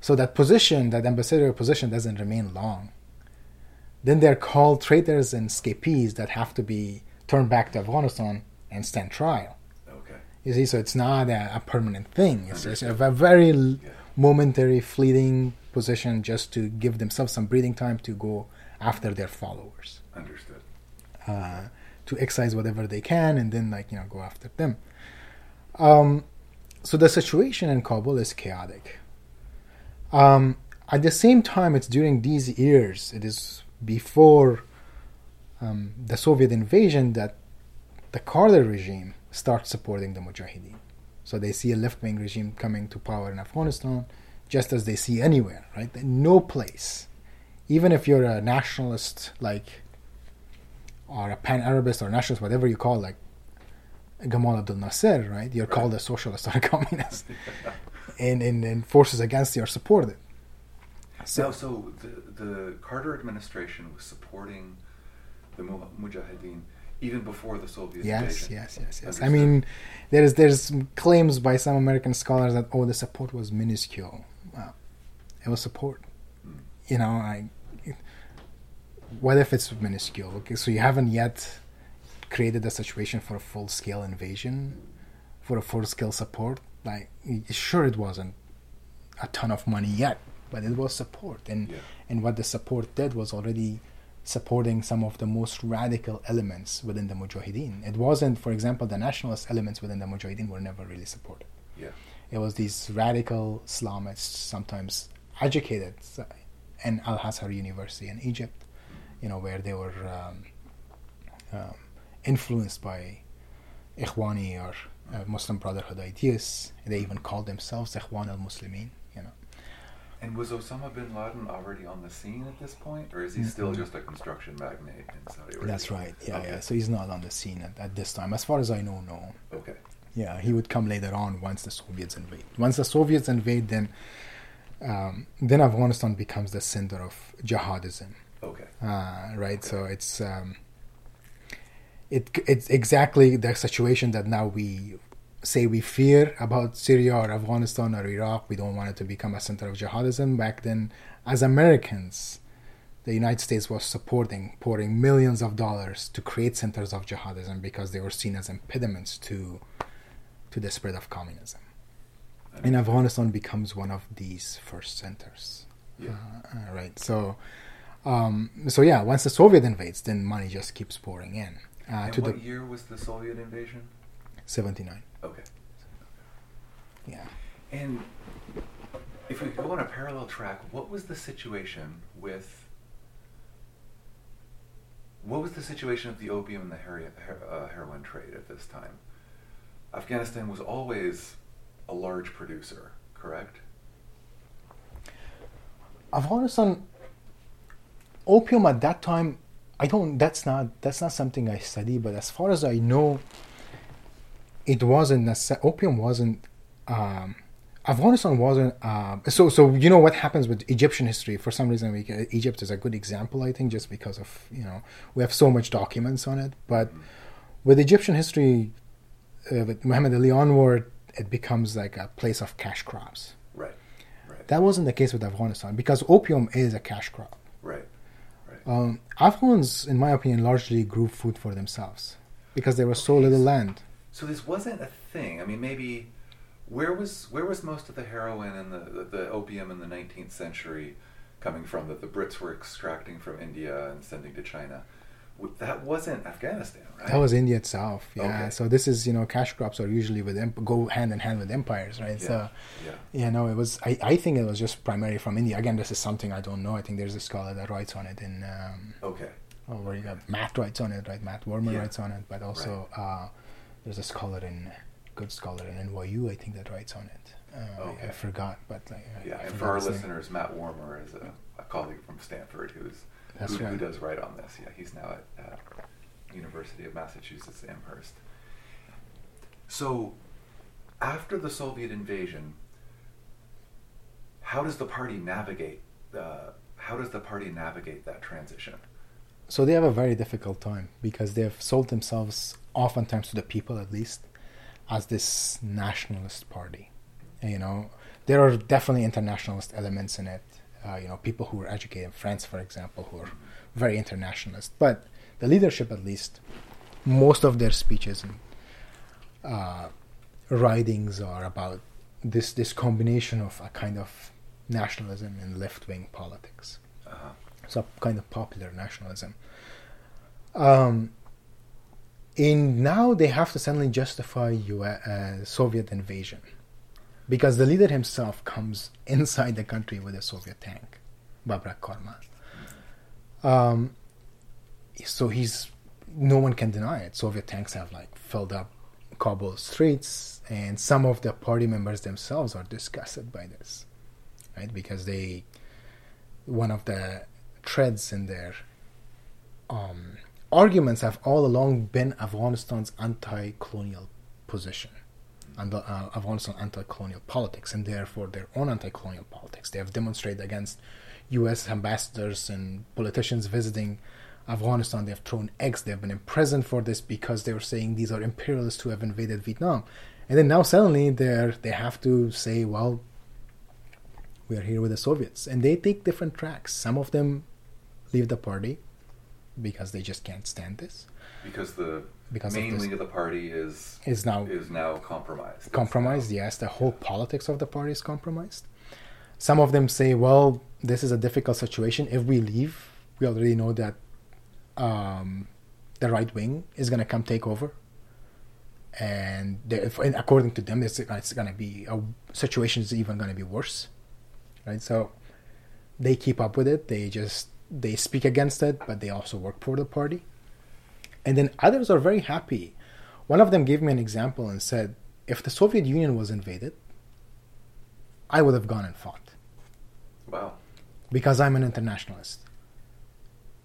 Speaker 2: So that position, that ambassadorial position, doesn't remain long. Then they're called traitors and escapees that have to be turned back to Afghanistan and stand trial. You see, so it's not a, a permanent thing. It's just a,
Speaker 1: Understood.
Speaker 2: very
Speaker 1: Yeah.
Speaker 2: momentary, fleeting position just to give themselves some breathing time to go after their followers
Speaker 1: Understood.
Speaker 2: uh, to excise whatever they can and then like you know go after them um, so the situation in kabul is chaotic um, at the same time it's during these years it is before um, the soviet invasion that the carter regime starts supporting the mujahideen so they see a left-wing regime coming to power in afghanistan just as they see anywhere right no place even if you're a nationalist like or a pan-Arabist or nationalist, whatever you call, like Gamal Abdel Nasser, right? You're
Speaker 1: Right.
Speaker 2: called a socialist or a *laughs* communist, and, and, and forces against you are supported.
Speaker 1: So, so the, the Carter administration was supporting the Mujahideen even before the Soviet
Speaker 2: Yes,
Speaker 1: invasion.
Speaker 2: yes, yes, yes. yes.
Speaker 1: I
Speaker 2: mean, there's there's claims by some American scholars that oh, the support was minuscule. Well, it was support.
Speaker 1: Mm.
Speaker 2: You know, I. What if it's minuscule? Okay, so you haven't yet created a situation for a full-scale invasion, for a full-scale support. Like, sure, it wasn't a ton of money yet, but it was support, and
Speaker 1: Yeah.
Speaker 2: and what the support did was already supporting some of the most radical elements within the Mujahideen. It wasn't, for example, the nationalist elements within the Mujahideen were never really supported.
Speaker 1: Yeah.
Speaker 2: It was these radical Islamists, sometimes educated in Al Azhar University in Egypt, you know, where they were um, um, influenced by Ikhwani or uh, Muslim Brotherhood ideas. They even called themselves Ikhwan al Muslimin.
Speaker 1: And was Osama bin Laden already on the scene at this point, or is he still
Speaker 2: Mhm.
Speaker 1: just a construction magnate in Saudi Arabia?
Speaker 2: That's right. Yeah,
Speaker 1: Okay.
Speaker 2: yeah. So he's not on the scene at, at this time, as far as I know. No.
Speaker 1: Okay.
Speaker 2: Yeah, he would come later on once the Soviets invade. Once the Soviets invade, then um, then Afghanistan becomes the center of jihadism.
Speaker 1: Okay.
Speaker 2: Uh, right.
Speaker 1: Okay.
Speaker 2: So it's um, it it's exactly the situation that now we say we fear about Syria or Afghanistan or Iraq. We don't want it to become a center of jihadism. Back then, as Americans, the United States was supporting, pouring millions of dollars to create centers of jihadism because they were seen as impediments to to the spread of communism. And Afghanistan becomes one of these first centers.
Speaker 1: Yeah.
Speaker 2: Uh, uh, right. So, um, so yeah, once the Soviet invades, then money just keeps pouring in. Uh,
Speaker 1: and
Speaker 2: to
Speaker 1: what
Speaker 2: the
Speaker 1: year was the Soviet invasion?
Speaker 2: 79.
Speaker 1: Okay.
Speaker 2: Yeah.
Speaker 1: And if we go on a parallel track, what was the situation with what was the situation of the opium and the uh, heroin trade at this time? Afghanistan was always a large producer, correct?
Speaker 2: Afghanistan opium at that time I don't that's not that's not something I study but as far as I know it wasn't necess- opium wasn't um, Afghanistan wasn't uh, so so you know what happens with Egyptian history for some reason we, Egypt is a good example I think just because of you know we have so much documents on it but with Egyptian history uh, with Muhammad Ali onward, it becomes like a place of cash crops.
Speaker 1: Right. Right.
Speaker 2: That wasn't the case with Afghanistan because opium is a cash crop.
Speaker 1: right.
Speaker 2: Um, Afghans, in my opinion, largely grew food for themselves because there was so little land.
Speaker 1: So this wasn't a thing. I mean, maybe where was where was most of the heroin and the, the, the opium in the 19th century coming from that the Brits were extracting from India and sending to China? That wasn't Afghanistan, right?
Speaker 2: That was India itself. Yeah.
Speaker 1: Okay.
Speaker 2: So this is you know cash crops are usually with emp- go hand in hand with empires, right?
Speaker 1: yeah.
Speaker 2: So
Speaker 1: yeah.
Speaker 2: you know it was. I, I think it was just primarily from India. Again, this is something I don't know. I think there's a scholar that writes on it in. Um,
Speaker 1: Okay.
Speaker 2: oh, where you got Matt writes on it, right? Matt Wormer
Speaker 1: Yeah.
Speaker 2: writes on it, but also uh, there's a scholar in good scholar in NYU, I think that writes on it. Uh, I- I, forgot, but like,
Speaker 1: Yeah,
Speaker 2: I
Speaker 1: and for our
Speaker 2: his name.
Speaker 1: listeners, Matt Warmer is a, a colleague from Stanford who's who, who does write on this. Yeah, he's now at uh, University of Massachusetts Amherst. So, after the Soviet invasion, how does the party navigate? Uh, how does the party navigate that transition?
Speaker 2: So they have a very difficult time because they've sold themselves, oftentimes to the people at least, as this nationalist party. You know, there are definitely internationalist elements in it. Uh, you know, people who were educated in France, for example, who are very internationalist. But the leadership, at least, most of their speeches and uh, writings are about this this combination of a kind of nationalism and left wing politics
Speaker 1: Uh-huh.
Speaker 2: so kind of popular nationalism. Um, in now they have to suddenly justify Soviet invasion because the leader himself comes inside the country with a Soviet tank, Babrak Karmal. Um, so he's no one can deny it. Soviet tanks have like filled up Kabul streets, and some of the party members themselves are disgusted by this, right? Because they one of the threads in their um, arguments have all along been Afghanistan's anti-colonial position and uh, Afghanistan anti-colonial politics, and therefore their own anti-colonial politics. They have demonstrated against U.S. ambassadors and politicians visiting Afghanistan. They have thrown eggs. They have been imprisoned for this because they were saying these are imperialists who have invaded Vietnam. And then now suddenly they're they have to say, well, we are here with the Soviets, and they take different tracks. Some of them leave the party because they just can't stand this.
Speaker 1: Because the
Speaker 2: Because of
Speaker 1: mainly
Speaker 2: this-
Speaker 1: the party is
Speaker 2: Is now
Speaker 1: is now compromised.
Speaker 2: Compromised.
Speaker 1: now-
Speaker 2: Yes, the whole politics of the party is compromised. Some of them say, "Well, this is a difficult situation. If we leave, we already know that um, the right wing is going to come take over, and, if- and according to them, it's, it's going to be a situation is even going to be worse, right? So they keep up with it. They just they speak against it, but they also work for the party. And then others are very happy. One of them gave me an example and said, if the Soviet Union was invaded, I would have gone and fought
Speaker 1: Wow.
Speaker 2: because I'm an internationalist.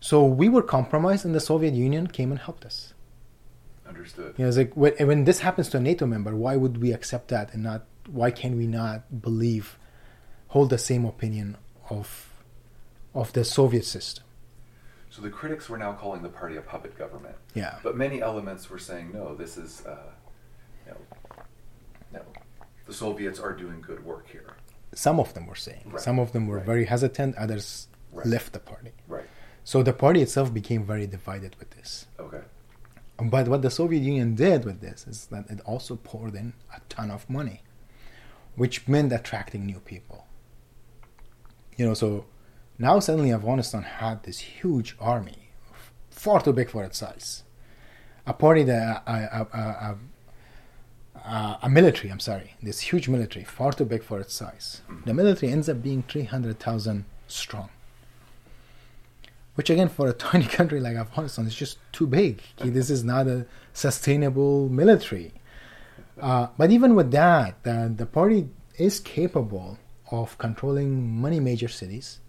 Speaker 2: So we were compromised, and the Soviet Union came and helped us.
Speaker 1: Understood.
Speaker 2: You know, it's like when, when this happens to a NATO member, why would we accept that and not? Why can we not believe, hold the same opinion of, of the Soviet system?
Speaker 1: So the critics were now calling the party a puppet government.
Speaker 2: Yeah.
Speaker 1: But many elements were saying, no, this is, uh, you know, no, the Soviets are doing good work here.
Speaker 2: Some of them were saying.
Speaker 1: Right.
Speaker 2: Some of them were
Speaker 1: Right.
Speaker 2: very hesitant. Others
Speaker 1: Right.
Speaker 2: left the party.
Speaker 1: Right.
Speaker 2: So the party itself became very divided with this.
Speaker 1: Okay.
Speaker 2: But what the Soviet Union did with this is that it also poured in a ton of money, which meant attracting new people. You know, so now suddenly Afghanistan had this huge army, far too big for its size. A party that a, a, a, a, military, I'm sorry, this huge military, far too big for its size. The military ends up being 300,000 strong which again for a *laughs* tiny country like Afghanistan is just too big. This is not a sustainable military. Uh, but even with that, the, the party is capable of controlling many major cities.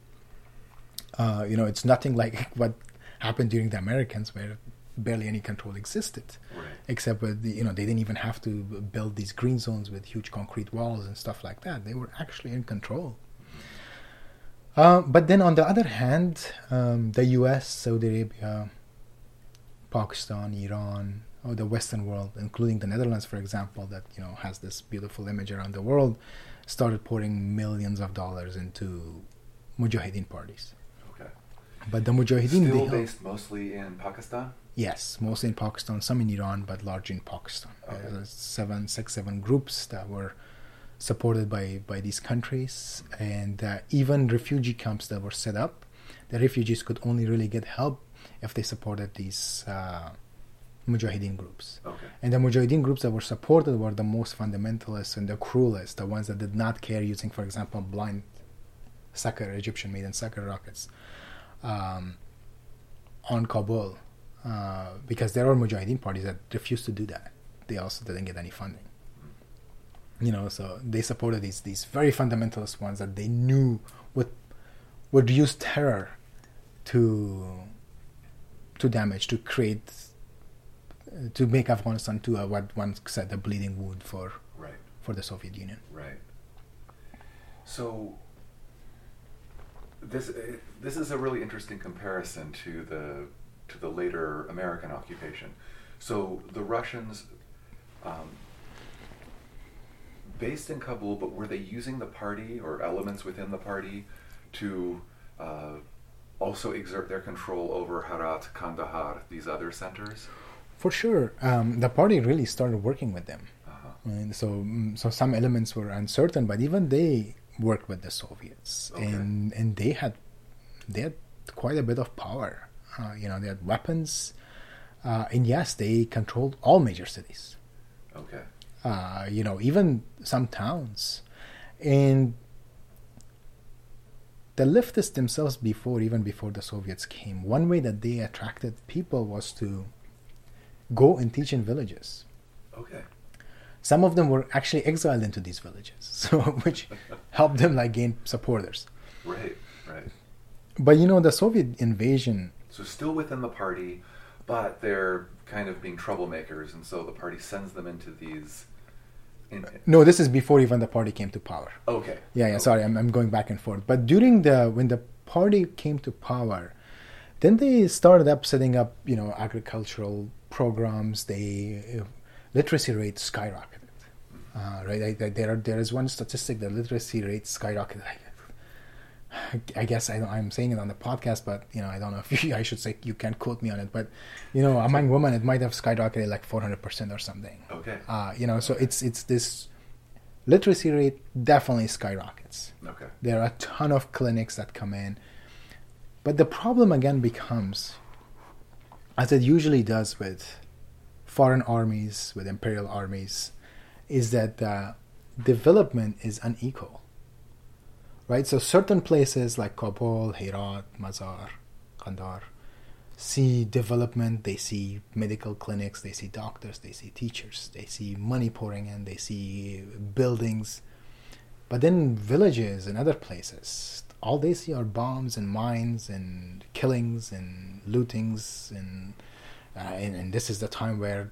Speaker 2: Uh, you know, it's nothing like *laughs* what happened during the Americans, where barely any control existed,
Speaker 1: Right.
Speaker 2: except with the, you know they didn't even have to build these green zones with huge concrete walls and stuff like that. They were actually in control. Uh, but then on the other hand, um, the US, Saudi Arabia, Pakistan, Iran, or the Western world, including the Netherlands, for example, that you know has this beautiful image around the world, started pouring millions of dollars into mujahideen parties.
Speaker 1: Okay.
Speaker 2: But the mujahideen
Speaker 1: Still
Speaker 2: they-
Speaker 1: based mostly in Pakistan.
Speaker 2: Yes, mostly in Pakistan, some in Iran, but largely in Pakistan.
Speaker 1: Okay.
Speaker 2: Uh, seven, six, seven groups that were supported by, by these countries, and uh, even refugee camps that were set up. The refugees could only really get help if they supported these uh, mujahideen groups.
Speaker 1: Okay.
Speaker 2: And the mujahideen groups that were supported were the most fundamentalist and the cruelest, the ones that did not care using, for example, blind Sakr, Egyptian made and Sakr rockets um, on Kabul. Uh, because there are mujahideen parties that refused to do that. They also didn't get any funding. You know, so they supported these these very fundamentalist ones that they knew would would use terror to to damage, to create, to make Afghanistan to a, what one said a bleeding wound for
Speaker 1: Right.
Speaker 2: for the Soviet Union.
Speaker 1: Right. So this eh, this is a really interesting comparison to the to the later American occupation. So the Russians, um, based in Kabul, but were they using the party or elements within the party to uh, also exert their control over Herat, Kandahar, these other centers?
Speaker 2: For sure, um, the party really started working with them.
Speaker 1: Uh-huh.
Speaker 2: And so, mm, so some elements were uncertain, but even they worked with the Soviets,
Speaker 1: Okay.
Speaker 2: and and they had they had quite a bit of power. Uh, you know, they had weapons, uh, and yes, they controlled all major cities.
Speaker 1: Okay.
Speaker 2: Uh, you know, even some towns, and the leftists themselves, before even before the Soviets came, one way that they attracted people was to go and teach in villages.
Speaker 1: Okay.
Speaker 2: Some of them were actually exiled into these villages, *laughs* so which helped them like gain supporters.
Speaker 1: Right. Right.
Speaker 2: But you know, the Soviet invasion,
Speaker 1: So still within the party, but they're kind of being troublemakers, and so the party sends them into these. In,
Speaker 2: no, this is before even the party came to power.
Speaker 1: okay.
Speaker 2: Yeah, yeah.
Speaker 1: Okay.
Speaker 2: Sorry, I'm, I'm going back and forth. But during the when the party came to power, then they started up setting up you know agricultural programs. They uh, literacy rate skyrocketed. Uh, right, I, I, there are, there is one statistic that literacy rate skyrocketed. I, I guess I, I'm saying it on the podcast, but you know I don't know if you, I should say you can't quote me on it. But you know, among women, it might have skyrocketed like 400 percent or something.
Speaker 1: Okay.
Speaker 2: Uh, you know, so it's it's this literacy rate definitely skyrockets.
Speaker 1: Okay.
Speaker 2: There are a ton of clinics that come in. But the problem again becomes, as it usually does with foreign armies, with imperial armies, is that the development is unequal. Right? So certain places like Kabul, Herat, Mazar, Kandahar see development, they see medical clinics, they see doctors, they see teachers, they see money pouring in, they see buildings. But then villages and other places, all they see are bombs and mines and killings and lootings and uh, and, and this is the time where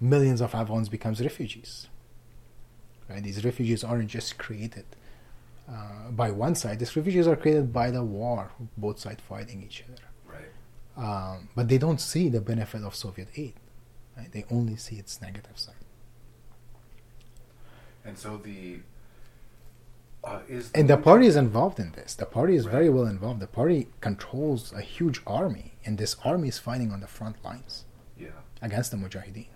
Speaker 2: millions of Afghans becomes refugees. Right? These refugees aren't just created uh, by one side. These refugees are created by the war, both sides fighting each other.
Speaker 1: Right.
Speaker 2: Um, but they don't see the benefit of Soviet aid. Right? They only see its negative side.
Speaker 1: And so the uh, is
Speaker 2: And the party is involved in this. The party is
Speaker 1: Right.
Speaker 2: very well involved. The party controls a huge army, and this army is fighting on the front lines
Speaker 1: yeah.
Speaker 2: against the Mujahideen.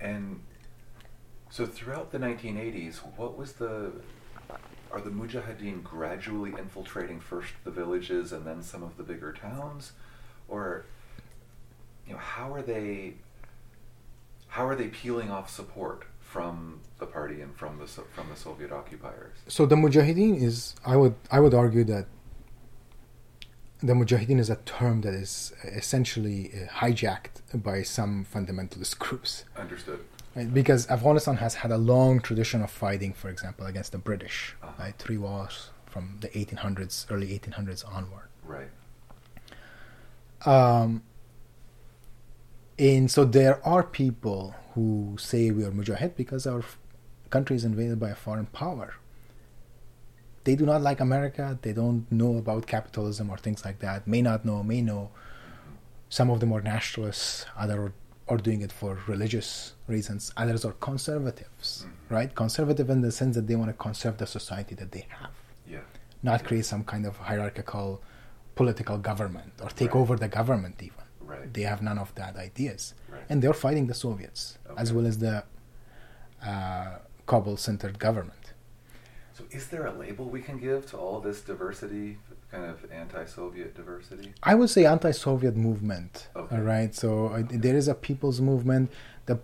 Speaker 1: And so throughout the 1980s, what was the are the Mujahideen gradually infiltrating first the villages and then some of the bigger towns, or you know how are they how are they peeling off support from the party and from the from the Soviet occupiers?
Speaker 2: So the Mujahideen is, I would, I would argue that the Mujahideen is a term that is essentially uh, hijacked by some fundamentalist groups.
Speaker 1: Understood.
Speaker 2: Right? Because Afghanistan has had a long tradition of fighting, for example, against the British,
Speaker 1: Uh-huh.
Speaker 2: right? Three wars from the 1800s, early 1800s onward.
Speaker 1: Right.
Speaker 2: Um, and so there are people who say we are Mujahid because our country is invaded by a foreign power. They do not like America. They don't know about capitalism or things like that. May not know, may know. Some of them are nationalists. Other are doing it for religious reasons. Others are conservatives,
Speaker 1: Mhm.
Speaker 2: right? Conservative in the sense that they want to conserve the society that they have,
Speaker 1: Yeah.
Speaker 2: not create some kind of hierarchical political government or take
Speaker 1: Right.
Speaker 2: over the government even.
Speaker 1: Right.
Speaker 2: They have none of that ideas.
Speaker 1: Right.
Speaker 2: And they're fighting the Soviets as well as the uh, Kabul centered government.
Speaker 1: So, is there a label we can give to all this diversity, kind of anti-Soviet diversity?
Speaker 2: I would say anti-Soviet movement.
Speaker 1: Okay.
Speaker 2: All right, so uh, there is a people's movement. The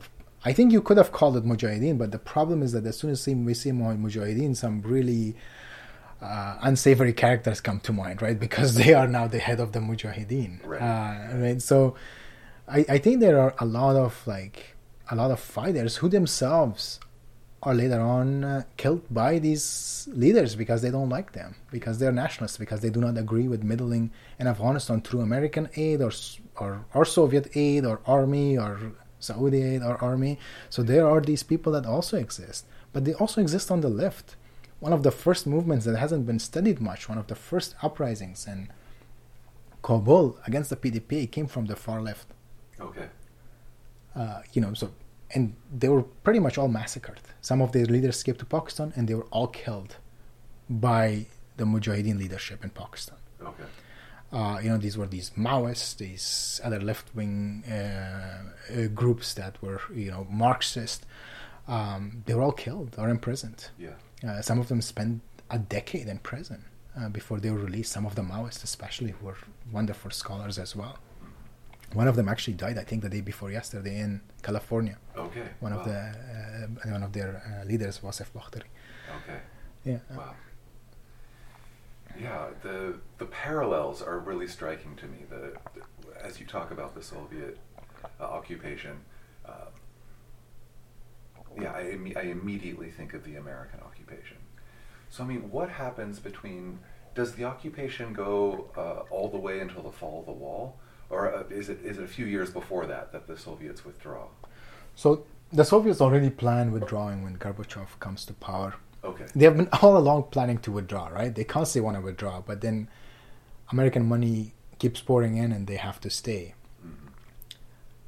Speaker 2: I think you could have called it Mujahideen, but the problem is that as soon as we see Mujahideen, some really uh, unsavory characters come to mind, right? *laughs* Because they are now the head of the Mujahideen,
Speaker 1: Right.
Speaker 2: Uh, right? So I, I think there are a lot of like a lot of fighters who themselves are later on uh, killed by these leaders because they don't like them, because they're nationalists, because they do not agree with middling in Afghanistan through American aid or or, or Soviet aid or army or Saudi aid or army. So there are these people that also exist, but they also exist on the left. One of the first movements that hasn't been studied much, one of the first uprisings in Kabul against the PDP came from the far left
Speaker 1: Okay.
Speaker 2: uh, you know, so and they were pretty much all massacred. Some of their leaders escaped to Pakistan, and they were all killed by the Mujahideen leadership in Pakistan.
Speaker 1: Okay.
Speaker 2: Uh, you know, these were these Maoists, these other left-wing uh, uh, groups that were, you know, Marxist. Um, they were all killed or imprisoned.
Speaker 1: Yeah.
Speaker 2: Uh, some of them spent a decade in prison uh, before they were released. Some of the Maoists, especially, who were wonderful scholars as well. One of them actually died, I think, the day before yesterday in California.
Speaker 1: Okay.
Speaker 2: One of the uh, one of their uh, leaders, Wasif Bakhtari.
Speaker 1: Okay.
Speaker 2: Yeah.
Speaker 1: Wow. Yeah, the the parallels are really striking to me. The, the as you talk about the Soviet uh, occupation, uh, yeah, I, imme- I immediately think of the American occupation. So I mean, what happens between? Does the occupation go uh, all the way until the fall of the wall, or uh, is it is it a few years before that that the Soviets withdraw?
Speaker 2: So the Soviets already planned withdrawing when Gorbachev comes to power.
Speaker 1: Okay.
Speaker 2: They have been *laughs* all along planning to withdraw, right? They constantly want to withdraw, but then American money keeps pouring in and they have to stay.
Speaker 1: Mhm.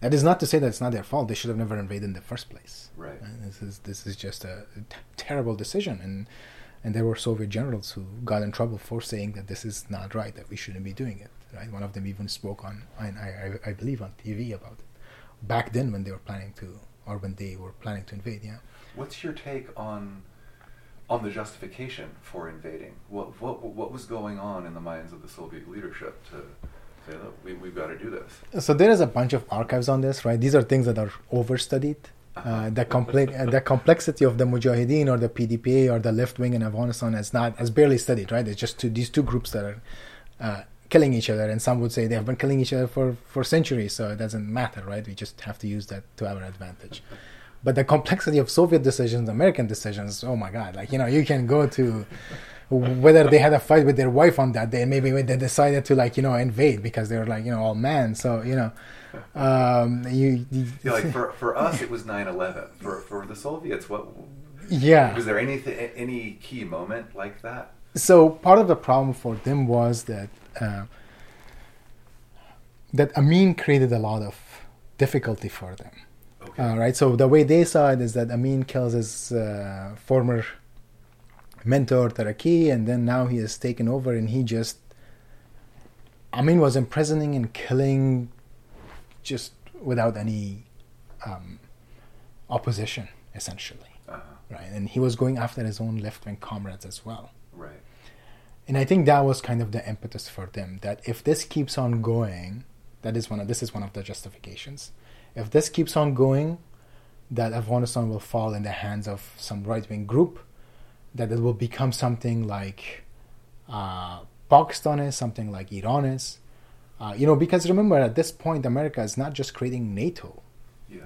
Speaker 2: That is not to say that it's not their fault. They should have never invaded in the first place.
Speaker 1: Right.
Speaker 2: And this is this is just a t- terrible decision, and and there were Soviet generals who got in trouble for saying that this is not right, that we shouldn't be doing it. Right? One of them even spoke on, I I, I believe, on TV about it. Back then, when they were planning to, or when they were planning to invade, yeah.
Speaker 1: What's your take on on the justification for invading? What what what was going on in the minds of the Soviet leadership to say, look, we, we've got to do this?
Speaker 2: So there is a bunch of archives on this, right? These are things that are overstudied. Uh, the complex, uh, the complexity of the Mujahideen or the PDPA or the left wing in Afghanistan is not is barely studied, right? It's just two, these two groups that are uh, killing each other, and some would say they have been killing each other for for centuries, so it doesn't matter, right? We just have to use that to our advantage. But the complexity of Soviet decisions, American decisions, oh my God! Like you know, you can go to whether they had a fight with their wife on that day, maybe when they decided to like you know invade because they were like you know all men. So you know, um, you, you
Speaker 1: Yeah, like for, for us, it was *laughs* 9/11. For for the Soviets, what
Speaker 2: yeah.
Speaker 1: was there anything any key moment like that?
Speaker 2: So part of the problem for them was that uh, that Amin created a lot of difficulty for them.
Speaker 1: Okay.
Speaker 2: Uh, right. So the way they saw it is that Amin kills his uh, former mentor Taraki, and then now he has taken over, and he just Amin was imprisoning and killing just without any um, opposition, essentially.
Speaker 1: Uh-huh.
Speaker 2: Right, and he was going after his own left-wing comrades as well.
Speaker 1: Right.
Speaker 2: And I think that was kind of the impetus for them that if this keeps on going, that is one of this is one of the justifications. If this keeps on going, that Afghanistan will fall in the hands of some right wing group, that it will become something like uh, Pakistan is, something like Iran is. Uh, you know, because remember at this point, America is not just creating NATO,
Speaker 1: Yeah.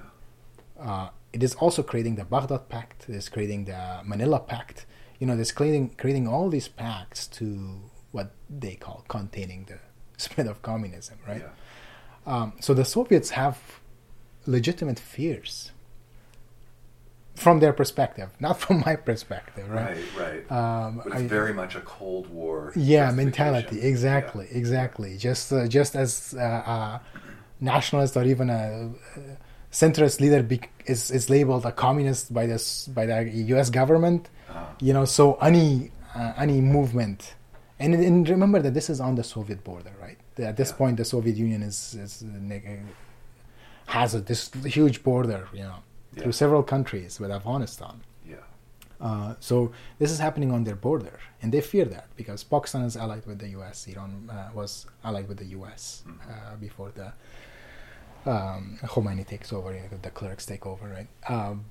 Speaker 2: uh, it is also creating the Baghdad Pact, it is creating the Manila Pact. You know, it's creating creating all these pacts to what they call containing the *laughs* spread of communism, right?
Speaker 1: Yeah.
Speaker 2: Um, so the Soviets have legitimate fears from their perspective, not from my perspective, right?
Speaker 1: Right. Right.
Speaker 2: Um,
Speaker 1: it's
Speaker 2: I-
Speaker 1: very much a Cold War.
Speaker 2: yeah mentality exactly exactly just uh, just as uh, uh, nationalist or even a uh, centrist leader be- is is labeled a communist by this by the U.S. government.
Speaker 1: Uh,
Speaker 2: You know, so any uh, any movement, and, and remember that this is on the Soviet border, right? At this
Speaker 1: Yeah.
Speaker 2: point, the Soviet Union is, is uh, neg- has a, this huge border, you know,
Speaker 1: Yeah.
Speaker 2: through several countries with Afghanistan.
Speaker 1: yeah.
Speaker 2: Uh, so this is happening on their border, and they fear that because Pakistan is allied with the U.S. Iran uh, was allied with the U.S.
Speaker 1: Mhm.
Speaker 2: Uh, before the um, Khomeini takes over, you know, the clerics take over, right? Um.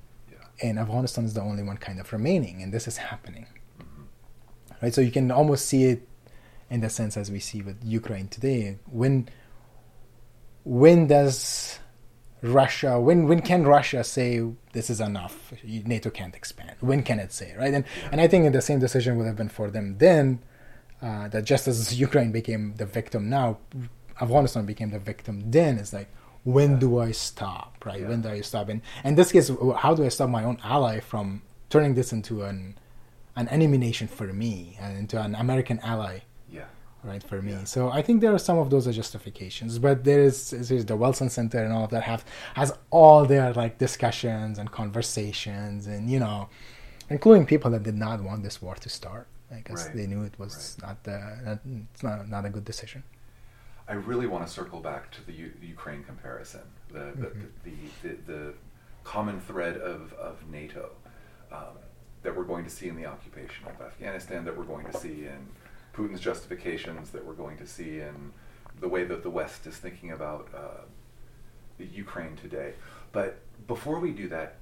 Speaker 2: And Afghanistan is the only one kind of remaining, and this is happening,
Speaker 1: Mhm.
Speaker 2: right? So you can almost see it in the sense as we see with Ukraine today. When when does Russia when when can Russia say this is enough? NATO can't expand. When can it say right? And and I think the same decision would have been for them then. Uh, that just as *laughs* Ukraine became the victim now, Afghanistan became the victim then. It's like when
Speaker 1: Yeah.
Speaker 2: do I stop? Right?
Speaker 1: Yeah.
Speaker 2: When do I stop? And in this case, how do I stop my own ally from turning this into an an enemy nation for me and into an American ally
Speaker 1: Yeah.
Speaker 2: right for me
Speaker 1: Yeah.
Speaker 2: so i think there are some of those are justifications but there is there's the wilson center and all of that have has all their like discussions and conversations and you know including people that did not want this war to start because
Speaker 1: Right.
Speaker 2: they knew it was not the not, it's not, not a good decision
Speaker 1: I really want to circle back to the U- Ukraine comparison, the the,
Speaker 2: Mhm.
Speaker 1: the, the, the common thread of, of NATO um, that we're going to see in the occupation of Afghanistan, that we're going to see in Putin's justifications, that we're going to see in the way that the West is thinking about uh, Ukraine today. But before we do that,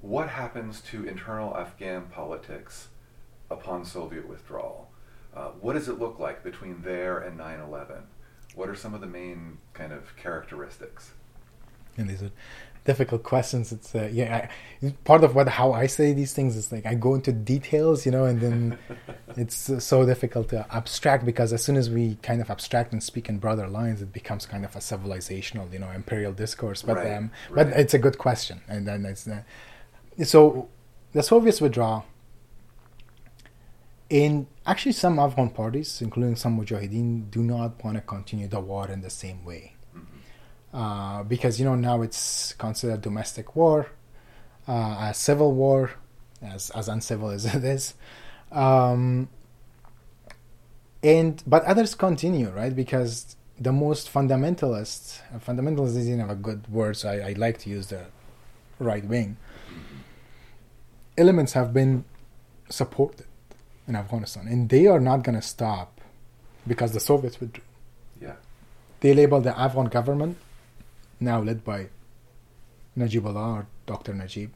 Speaker 1: what happens to internal Afghan politics upon Soviet withdrawal? Uh, what does it look like between there and 9 11? What are some of the main kind of characteristics?
Speaker 2: and these are difficult questions. It's uh, yeah I, part of what how i say these things is like i go into details you know and then *laughs* it's uh, so difficult to abstract because as soon as we kind of abstract and speak in broader lines it becomes kind of a civilizational you know imperial discourse. But
Speaker 1: Right,
Speaker 2: um but it's a good question. And then it's uh, so the soviets withdraw and actually some afghan parties including some mujahideen do not want to continue the war in the same way.
Speaker 1: Mhm.
Speaker 2: uh, because you know now it's considered domestic war, uh, a civil war, as as uncivil as *laughs* it is, um, and but others continue right? Because the most fundamentalist uh, fundamentalist isn't a good word, so I, I like to use the right wing. Elements have been supported in Afghanistan, and they are not going to stop because the Soviets withdrew
Speaker 1: Yeah.
Speaker 2: they label the Afghan government, now led by Najibullah or Dr. Najib,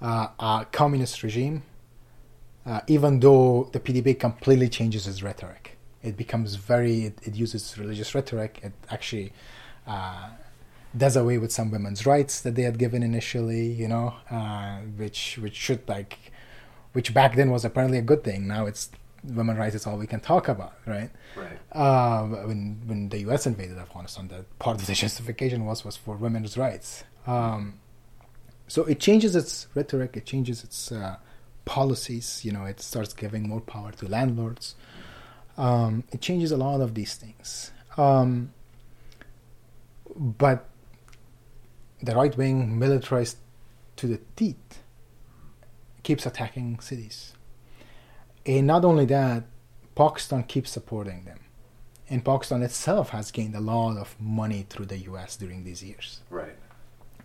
Speaker 2: uh, a communist regime, uh, even though the PDB completely changes its rhetoric. It becomes very, it, it uses religious rhetoric. It actually uh, does away with some women's rights that they had given initially, you know, uh, which which should like, which back then was apparently a good thing. Now it's women's rights is all we can talk about, right?
Speaker 1: Right.
Speaker 2: uh, when when the U.S. invaded Afghanistan, that part of the justification was was for women's rights. Um, so it changes its rhetoric, it changes its uh, policies. You know, it starts giving more power to landlords. Um, it changes a lot of these things. Um, but the right wing, militarized to the teeth, keeps attacking cities. And not only that, Pakistan keeps supporting them. And Pakistan itself has gained a lot of money through the US during these years.
Speaker 1: Right.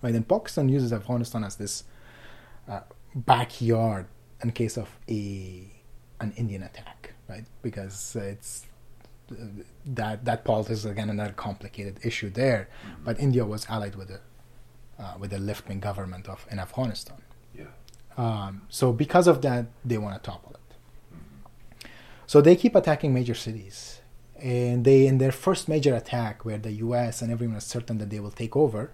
Speaker 2: Right? And Pakistan uses Afghanistan as this uh, backyard in case of a an Indian attack, right? Because it's uh, that that politics is again another complicated issue there.
Speaker 1: Mhm.
Speaker 2: But India was allied with the uh, with the left wing government of in Afghanistan. Um, so because of that, they want to topple it. So they keep attacking major cities. And they, in their first major attack, where the US and everyone is certain that they will take over,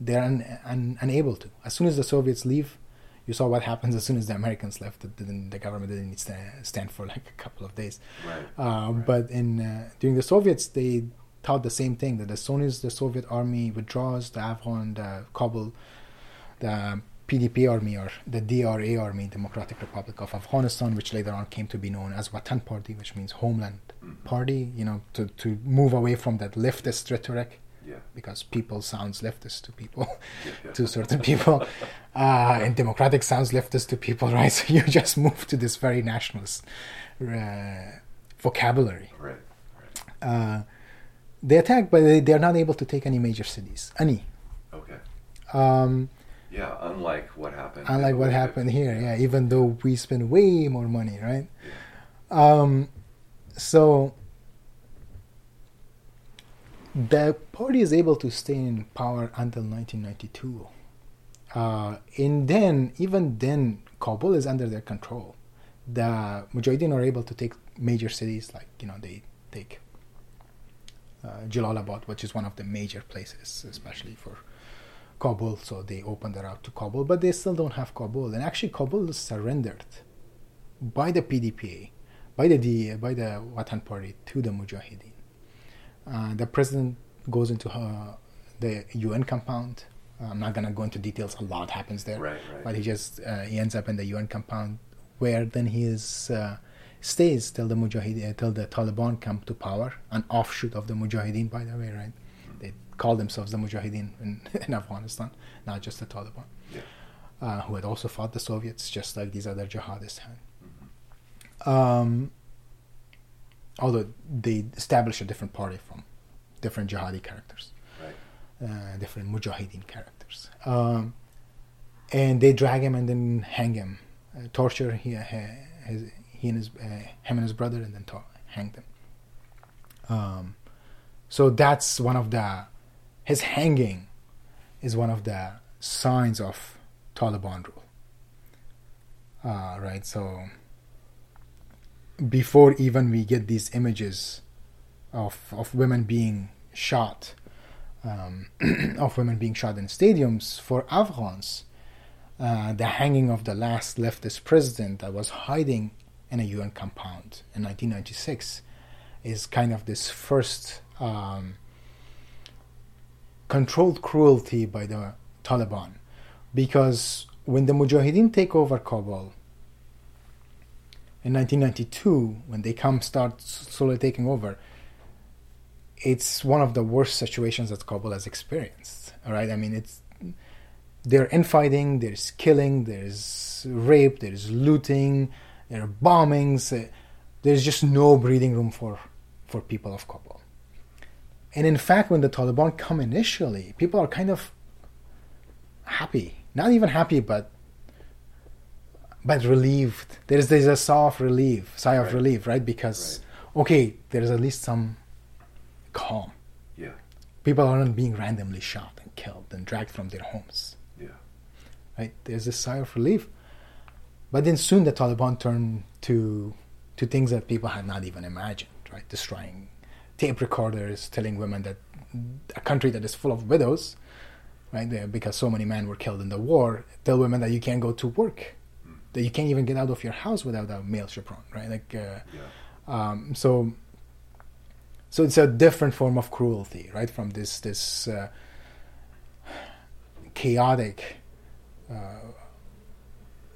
Speaker 2: they're un, un, unable to. As soon as the Soviets leave, you saw what happens as soon as the Americans left. The, government didn't stand, stand for like a couple of days.
Speaker 1: Right.
Speaker 2: Uh,
Speaker 1: Right.
Speaker 2: But in uh, during the Soviets, they thought the same thing that as soon as the Soviet army withdraws, the Afghan, the Kabul, the PDP army or the DRA army, Democratic Republic of Afghanistan, which later on came to be known as Watan Party, which means Homeland
Speaker 1: Mhm.
Speaker 2: Party. You know, to to move away from that leftist rhetoric
Speaker 1: Yeah.
Speaker 2: because people sounds leftist to people, *laughs*
Speaker 1: Yeah, yeah. *laughs*
Speaker 2: to certain people, uh, and democratic sounds leftist to people, *laughs* right? So you just move to this very nationalist uh, vocabulary.
Speaker 1: Right. Right.
Speaker 2: Uh, they attack, but they, they are not able to take any major cities. Any.
Speaker 1: Okay.
Speaker 2: Um,
Speaker 1: Yeah. Unlike what happened.
Speaker 2: unlike what happened here, yeah. Even though we spend way more money, right?
Speaker 1: Yeah.
Speaker 2: Um, so the party is able to stay in power until 1992. Uh, and then, even then, Kabul is under their control. The Mujahideen are able to take major cities, like you know, they take uh, Jalalabad, which is one of the major places, especially for Kabul. So they open the route to Kabul, but they still don't have Kabul. And actually, Kabul is surrendered by the PDPA, by the by the Watan Party to the Mujahideen. Uh, the president goes into uh, the UN compound. Uh, I'm not gonna go into details. A lot happens there,
Speaker 1: Right. Right.
Speaker 2: but he just uh, he ends up in the UN compound, where then he is uh, stays till the Mujahideen, till the Taliban come to power, an offshoot of the Mujahideen, by the way, right? Call themselves the Mujahideen in, *laughs* in Afghanistan, not just the Taliban,
Speaker 1: yeah.
Speaker 2: uh, who had also fought the Soviets, just like these other jihadists had.
Speaker 1: Mhm.
Speaker 2: Um, although they establish a different party from different jihadi characters,
Speaker 1: Right.
Speaker 2: uh, different mujahideen characters, um, and they drag him and then hang him, uh, torture he, uh, his, he and his uh, him and his brother, and then to- hang them. Um, so that's one of the his hanging is one of the signs of Taliban rule. Uh, right, so before even we get these images of of women being shot, um, *clears throat* of women being shot in stadiums for Afghans, uh, the hanging of the last leftist president that was hiding in a UN compound in 1996 is kind of this first um, controlled cruelty by the Taliban, because when the Mujahideen take over Kabul in 1992, when they come start slowly taking over, it's one of the worst situations that Kabul has experienced. All right, I mean, it's they're infighting, there's killing, there's rape, there's looting, there are bombings. uh, There's just no breathing room for for people of Kabul. And in fact, when the Taliban come initially, people are kind of happy. Not even happy, but but relieved. There's there's a sigh of relief, sigh of
Speaker 1: Right.
Speaker 2: relief, right? Because okay, there's at least some calm.
Speaker 1: Yeah.
Speaker 2: People aren't being randomly shot and killed and dragged from their homes.
Speaker 1: Yeah.
Speaker 2: Right? There's a sigh of relief. But then soon the Taliban turn to to things that people had not even imagined, right? Destroying tape recorders, telling women that a country that is full of widows, right? Because so many men were killed in the war, tell women that you can't go to work, that you can't even get out of your house without a male chaperone, right? Like, uh,
Speaker 1: Yeah.
Speaker 2: um, so so it's a different form of cruelty right from this this uh, chaotic uh,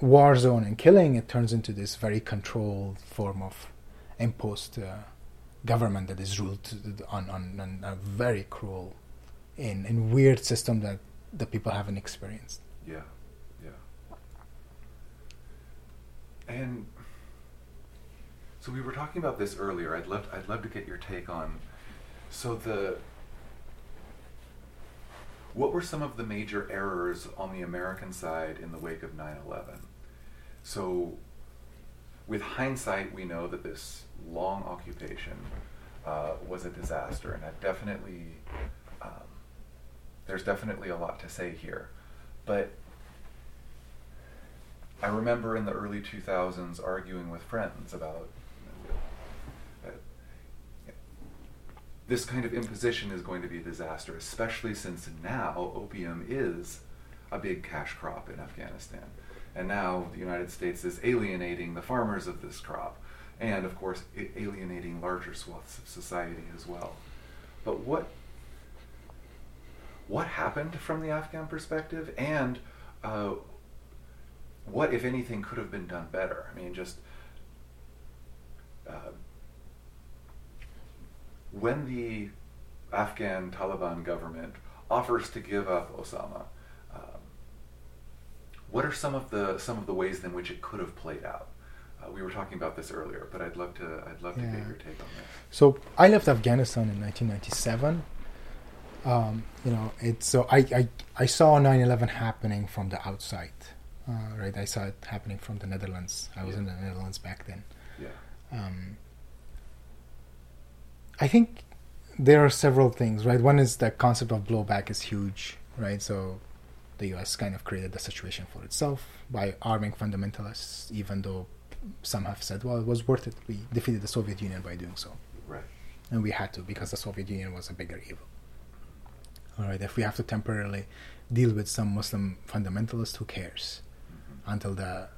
Speaker 2: war zone and killing it turns into this very controlled form of imposed uh, government that is ruled on, on, on a very cruel and, and weird system that the people haven't experienced
Speaker 1: Yeah, yeah. And so we were talking about this earlier. I'd love I'd love to get your take on so the what were some of the major errors on the American side in the wake of 9/11? So with hindsight, we know that this long occupation uh, was a disaster, and I've definitely um, there's definitely a lot to say here, but I remember in the early 2000s arguing with friends about that this kind of imposition is going to be a disaster, especially since now opium is a big cash crop in Afghanistan. And now the United States is alienating the farmers of this crop, and of course, alienating larger swaths of society as well. But what what happened from the Afghan perspective, and uh, what, if anything, could have been done better? I mean, just uh, when the Afghan Taliban government offers to give up Osama, what are some of the some of the ways in which it could have played out? Uh, we were talking about this earlier, but I'd love to I'd love
Speaker 2: Yeah.
Speaker 1: to get your take on that.
Speaker 2: So I left Afghanistan in 1997. Um, you know, it's so I, I I saw 9/11 happening from the outside, uh, right? I saw it happening from the Netherlands. I was
Speaker 1: Yeah.
Speaker 2: in the Netherlands back then.
Speaker 1: Yeah.
Speaker 2: Um, I think there are several things, right? One is the concept of blowback is huge, right? So the U.S. kind of created the situation for itself by arming fundamentalists, even though some have said, well, it was worth it. We defeated the Soviet Union by doing so
Speaker 1: Right.
Speaker 2: and we had to because the Soviet Union was a bigger evil. All right, if we have to temporarily deal with some Muslim fundamentalist, who cares?
Speaker 1: Mhm.
Speaker 2: Until the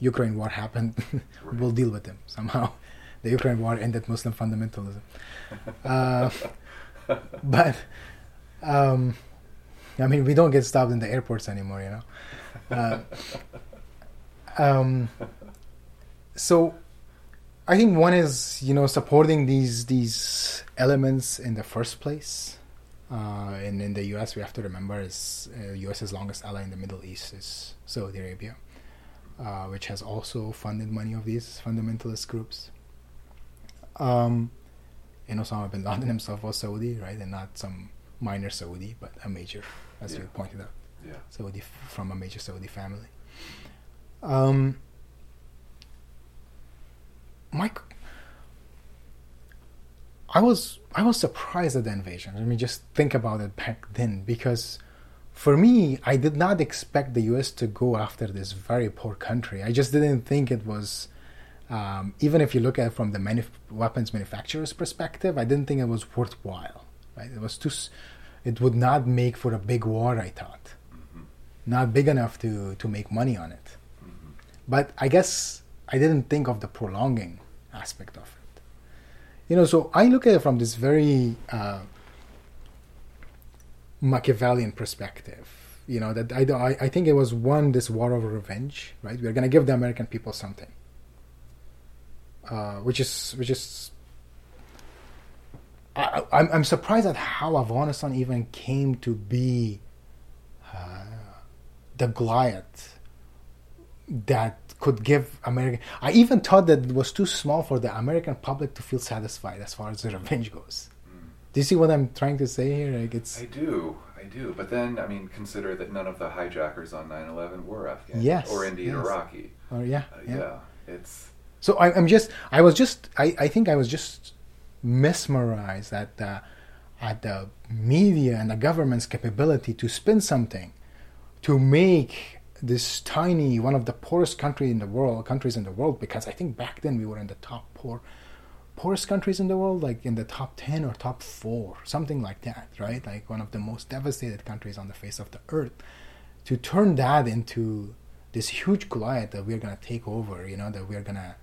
Speaker 2: Ukraine war happened, *laughs*
Speaker 1: Right.
Speaker 2: we'll deal with them somehow. *laughs* The Ukraine war ended Muslim fundamentalism, uh, *laughs* but um, I mean, we don't get stopped in the airports anymore, you know. Uh, *laughs* um, so I think one is you know supporting these these elements in the first place. Uh, and in the U.S., we have to remember is uh, U.S.'s longest ally in the Middle East is Saudi Arabia, uh, which has also funded many of these fundamentalist groups. Um, and Osama bin Laden *laughs* himself was Saudi, right, and not some minor Saudi, but a major, as
Speaker 1: Yeah.
Speaker 2: you pointed out.
Speaker 1: Yeah.
Speaker 2: Saudi from a major Saudi family. Um, Mike, I was I was surprised at the invasion. Let me just think about it back then, because for me, I did not expect the U.S. to go after this very poor country. I just didn't think it was. Um, even if you look at it from the manuf- weapons manufacturer's perspective, I didn't think it was worthwhile. Right? It was too. It would not make for a big war. I thought
Speaker 1: Mhm.
Speaker 2: not big enough to to make money on it.
Speaker 1: Mhm.
Speaker 2: But I guess I didn't think of the prolonging aspect of it. You know, so I look at it from this very uh, Machiavellian perspective. You know that I, I I think it was one this war of revenge, right? We're gonna give the American people something, uh, which is which is. I, I- I'm I'm surprised at how Afghanistan even came to be uh, the Goliath that could give American. I even thought that it was too small for the American public to feel satisfied as far as the *laughs* revenge goes.
Speaker 1: Mm.
Speaker 2: Do you see what I'm trying to say here? Like it's
Speaker 1: I do, I do. But then, I mean, consider that none of the hijackers on 9/11 were Afghan,
Speaker 2: Yes,
Speaker 1: or indeed
Speaker 2: yes.
Speaker 1: Iraqi.
Speaker 2: or yeah,
Speaker 1: Uh,
Speaker 2: yeah.
Speaker 1: yeah. it's
Speaker 2: So I, I'm just, I was just, I, I think I was just mesmerized at the, at the media and the government's capability to spin something, to make this tiny, one of the poorest country in the world, countries in the world, because I think back then we were in the top poor, poorest countries in the world, like in the top ten or top four, something like that, right? Like one of the most devastated countries on the face of the earth. To turn that into this huge Goliath that we're gonna take over, you know, that we're gonna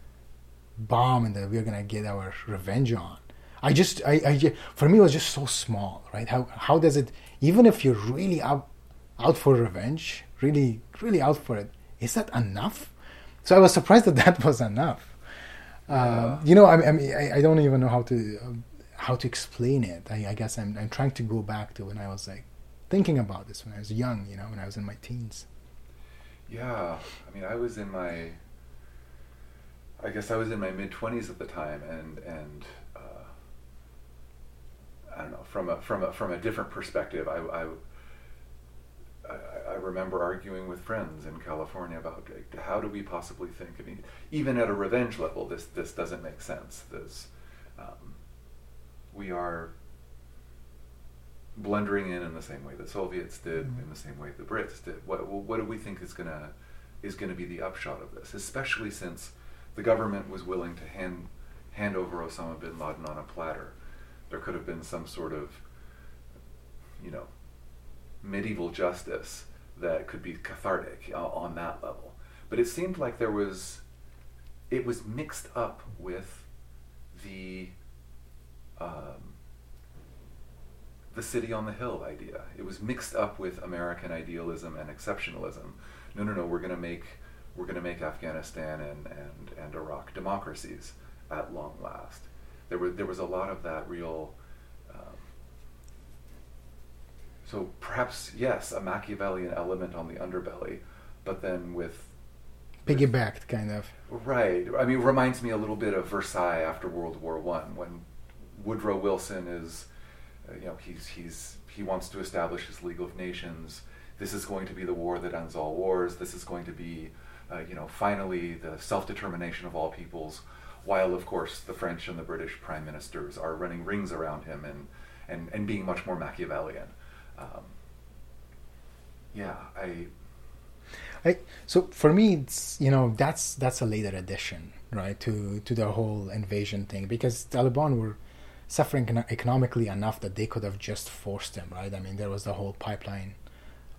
Speaker 2: bomb and that we're gonna get our revenge on. I just, I, I, for me, it was just so small, right? How, how does it, even if you're really out, out for revenge, really, really out for it, is that enough? So I was surprised that *laughs* that was enough. Uh, you know, I, I mean, I, I don't even know how to, um, how to explain it. I, I guess I'm, I'm trying to go back to when I was like thinking about this when I was young, you know, when I was in my teens.
Speaker 1: yeah. I mean, I was in my, I guess I was in my mid 20s at the time, and and I don't know from a from a from a different perspective. I I, I, remember arguing with friends in California about like, how do we possibly think. I mean, even at a revenge level, this this doesn't make sense. This um, we are blundering in in the same way the Soviets did,
Speaker 2: Mhm.
Speaker 1: in the same way the Brits did. What what do we think is gonna is gonna be the upshot of this? Especially since the government was willing to hand hand over Osama bin Laden on a platter. There could have been some sort of, you know, medieval justice that could be cathartic o- on that level. But it seemed like there was, it was mixed up with the, um, the city on the hill idea. It was mixed up with American idealism and exceptionalism. No, no, no, we're going to make we're going to make Afghanistan and, and, and Iraq democracies at long last. There was there was a lot of that real. Um, so perhaps yes, a Machiavellian element on the underbelly, but then with
Speaker 2: piggybacked kind of
Speaker 1: right. I mean, it reminds me a little bit of Versailles after World War One when Woodrow Wilson is, uh, you know, he's he's he wants to establish his League of Nations. This is going to be the war that ends all wars. This is going to be, uh, you know, finally the self determination of all peoples while of course the French and the British prime ministers are running rings around him and, and, and being much more Machiavellian. Um, yeah, I,
Speaker 2: I. So for me, it's you know that's that's a later addition, right, to to the whole invasion thing because Taliban were suffering economically enough that they could have just forced him, right? I mean, there was the whole pipeline,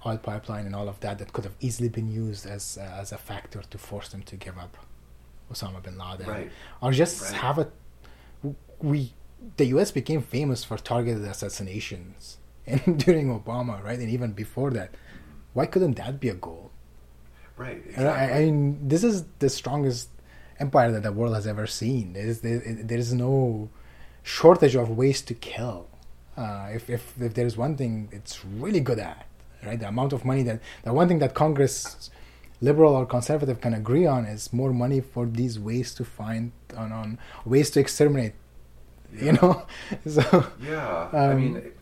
Speaker 2: oil pipeline, and all of that that could have easily been used as uh, as a factor to force them to give up Osama bin Laden,
Speaker 1: right.
Speaker 2: or just
Speaker 1: right.
Speaker 2: have a we the U.S. became famous for targeted assassinations, *laughs* and during Obama, right, and even before that, why couldn't that be a goal?
Speaker 1: Right.
Speaker 2: Exactly. I, I, mean, this is the strongest empire that the world has ever seen. There is there, there is no shortage of ways to kill. Uh, if, if if there is one thing it's really good at, right, the amount of money that the one thing that Congress liberal or conservative can agree on is more money for these ways to find on, on ways to exterminate yeah. you know? *laughs* So
Speaker 1: yeah um, i mean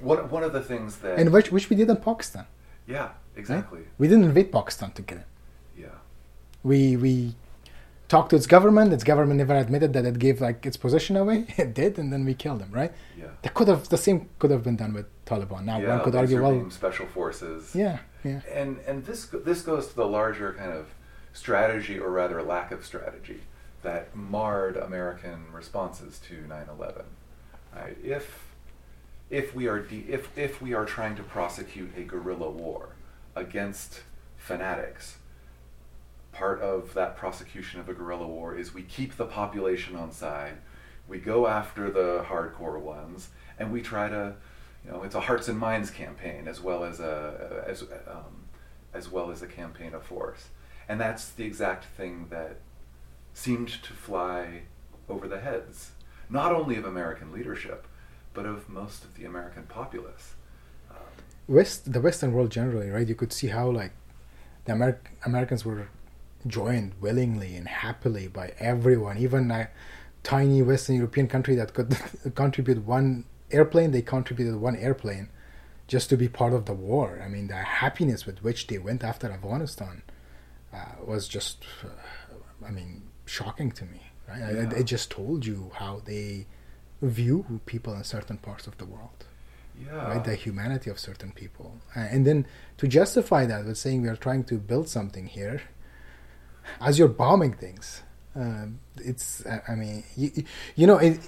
Speaker 1: one, one of the things that
Speaker 2: and which which we did in pakistan.
Speaker 1: Yeah exactly. Right?
Speaker 2: we didn't invade pakistan to kill it
Speaker 1: yeah.
Speaker 2: We we talked to its government. Its government never admitted that it gave like its position away. *laughs* It did and then we killed them right?
Speaker 1: Yeah.
Speaker 2: That could have the same could have been done with taliban. Now
Speaker 1: yeah,
Speaker 2: one could argue well
Speaker 1: special forces.
Speaker 2: Yeah yeah.
Speaker 1: And and this this goes to the larger kind of strategy, or rather lack of strategy, that marred American responses to 9/11. Right? If if we are de- if if we are trying to prosecute a guerrilla war against fanatics, part of that prosecution of a guerrilla war is we keep the population on side, we go after the hardcore ones, and we try to you know, it's a hearts and minds campaign as well as a as um, as well as a campaign of force, and that's the exact thing that seemed to fly over the heads, not only of American leadership, but of most of the American populace.
Speaker 2: Um, West, the Western world generally, right? You could see how like the Amer- Americans were joined willingly and happily by everyone, even a tiny Western European country that could *laughs* contribute one airplane, they contributed one airplane just to be part of the war. I mean, the happiness with which they went after Afghanistan uh, was just, uh, I mean, shocking to me. Right? Yeah. It, it, just told you how they view people in certain parts of the world.
Speaker 1: Yeah.
Speaker 2: Right, the humanity of certain people, uh, and then to justify that with saying we are trying to build something here, as you're bombing things, um, it's. I mean, you, you know, it,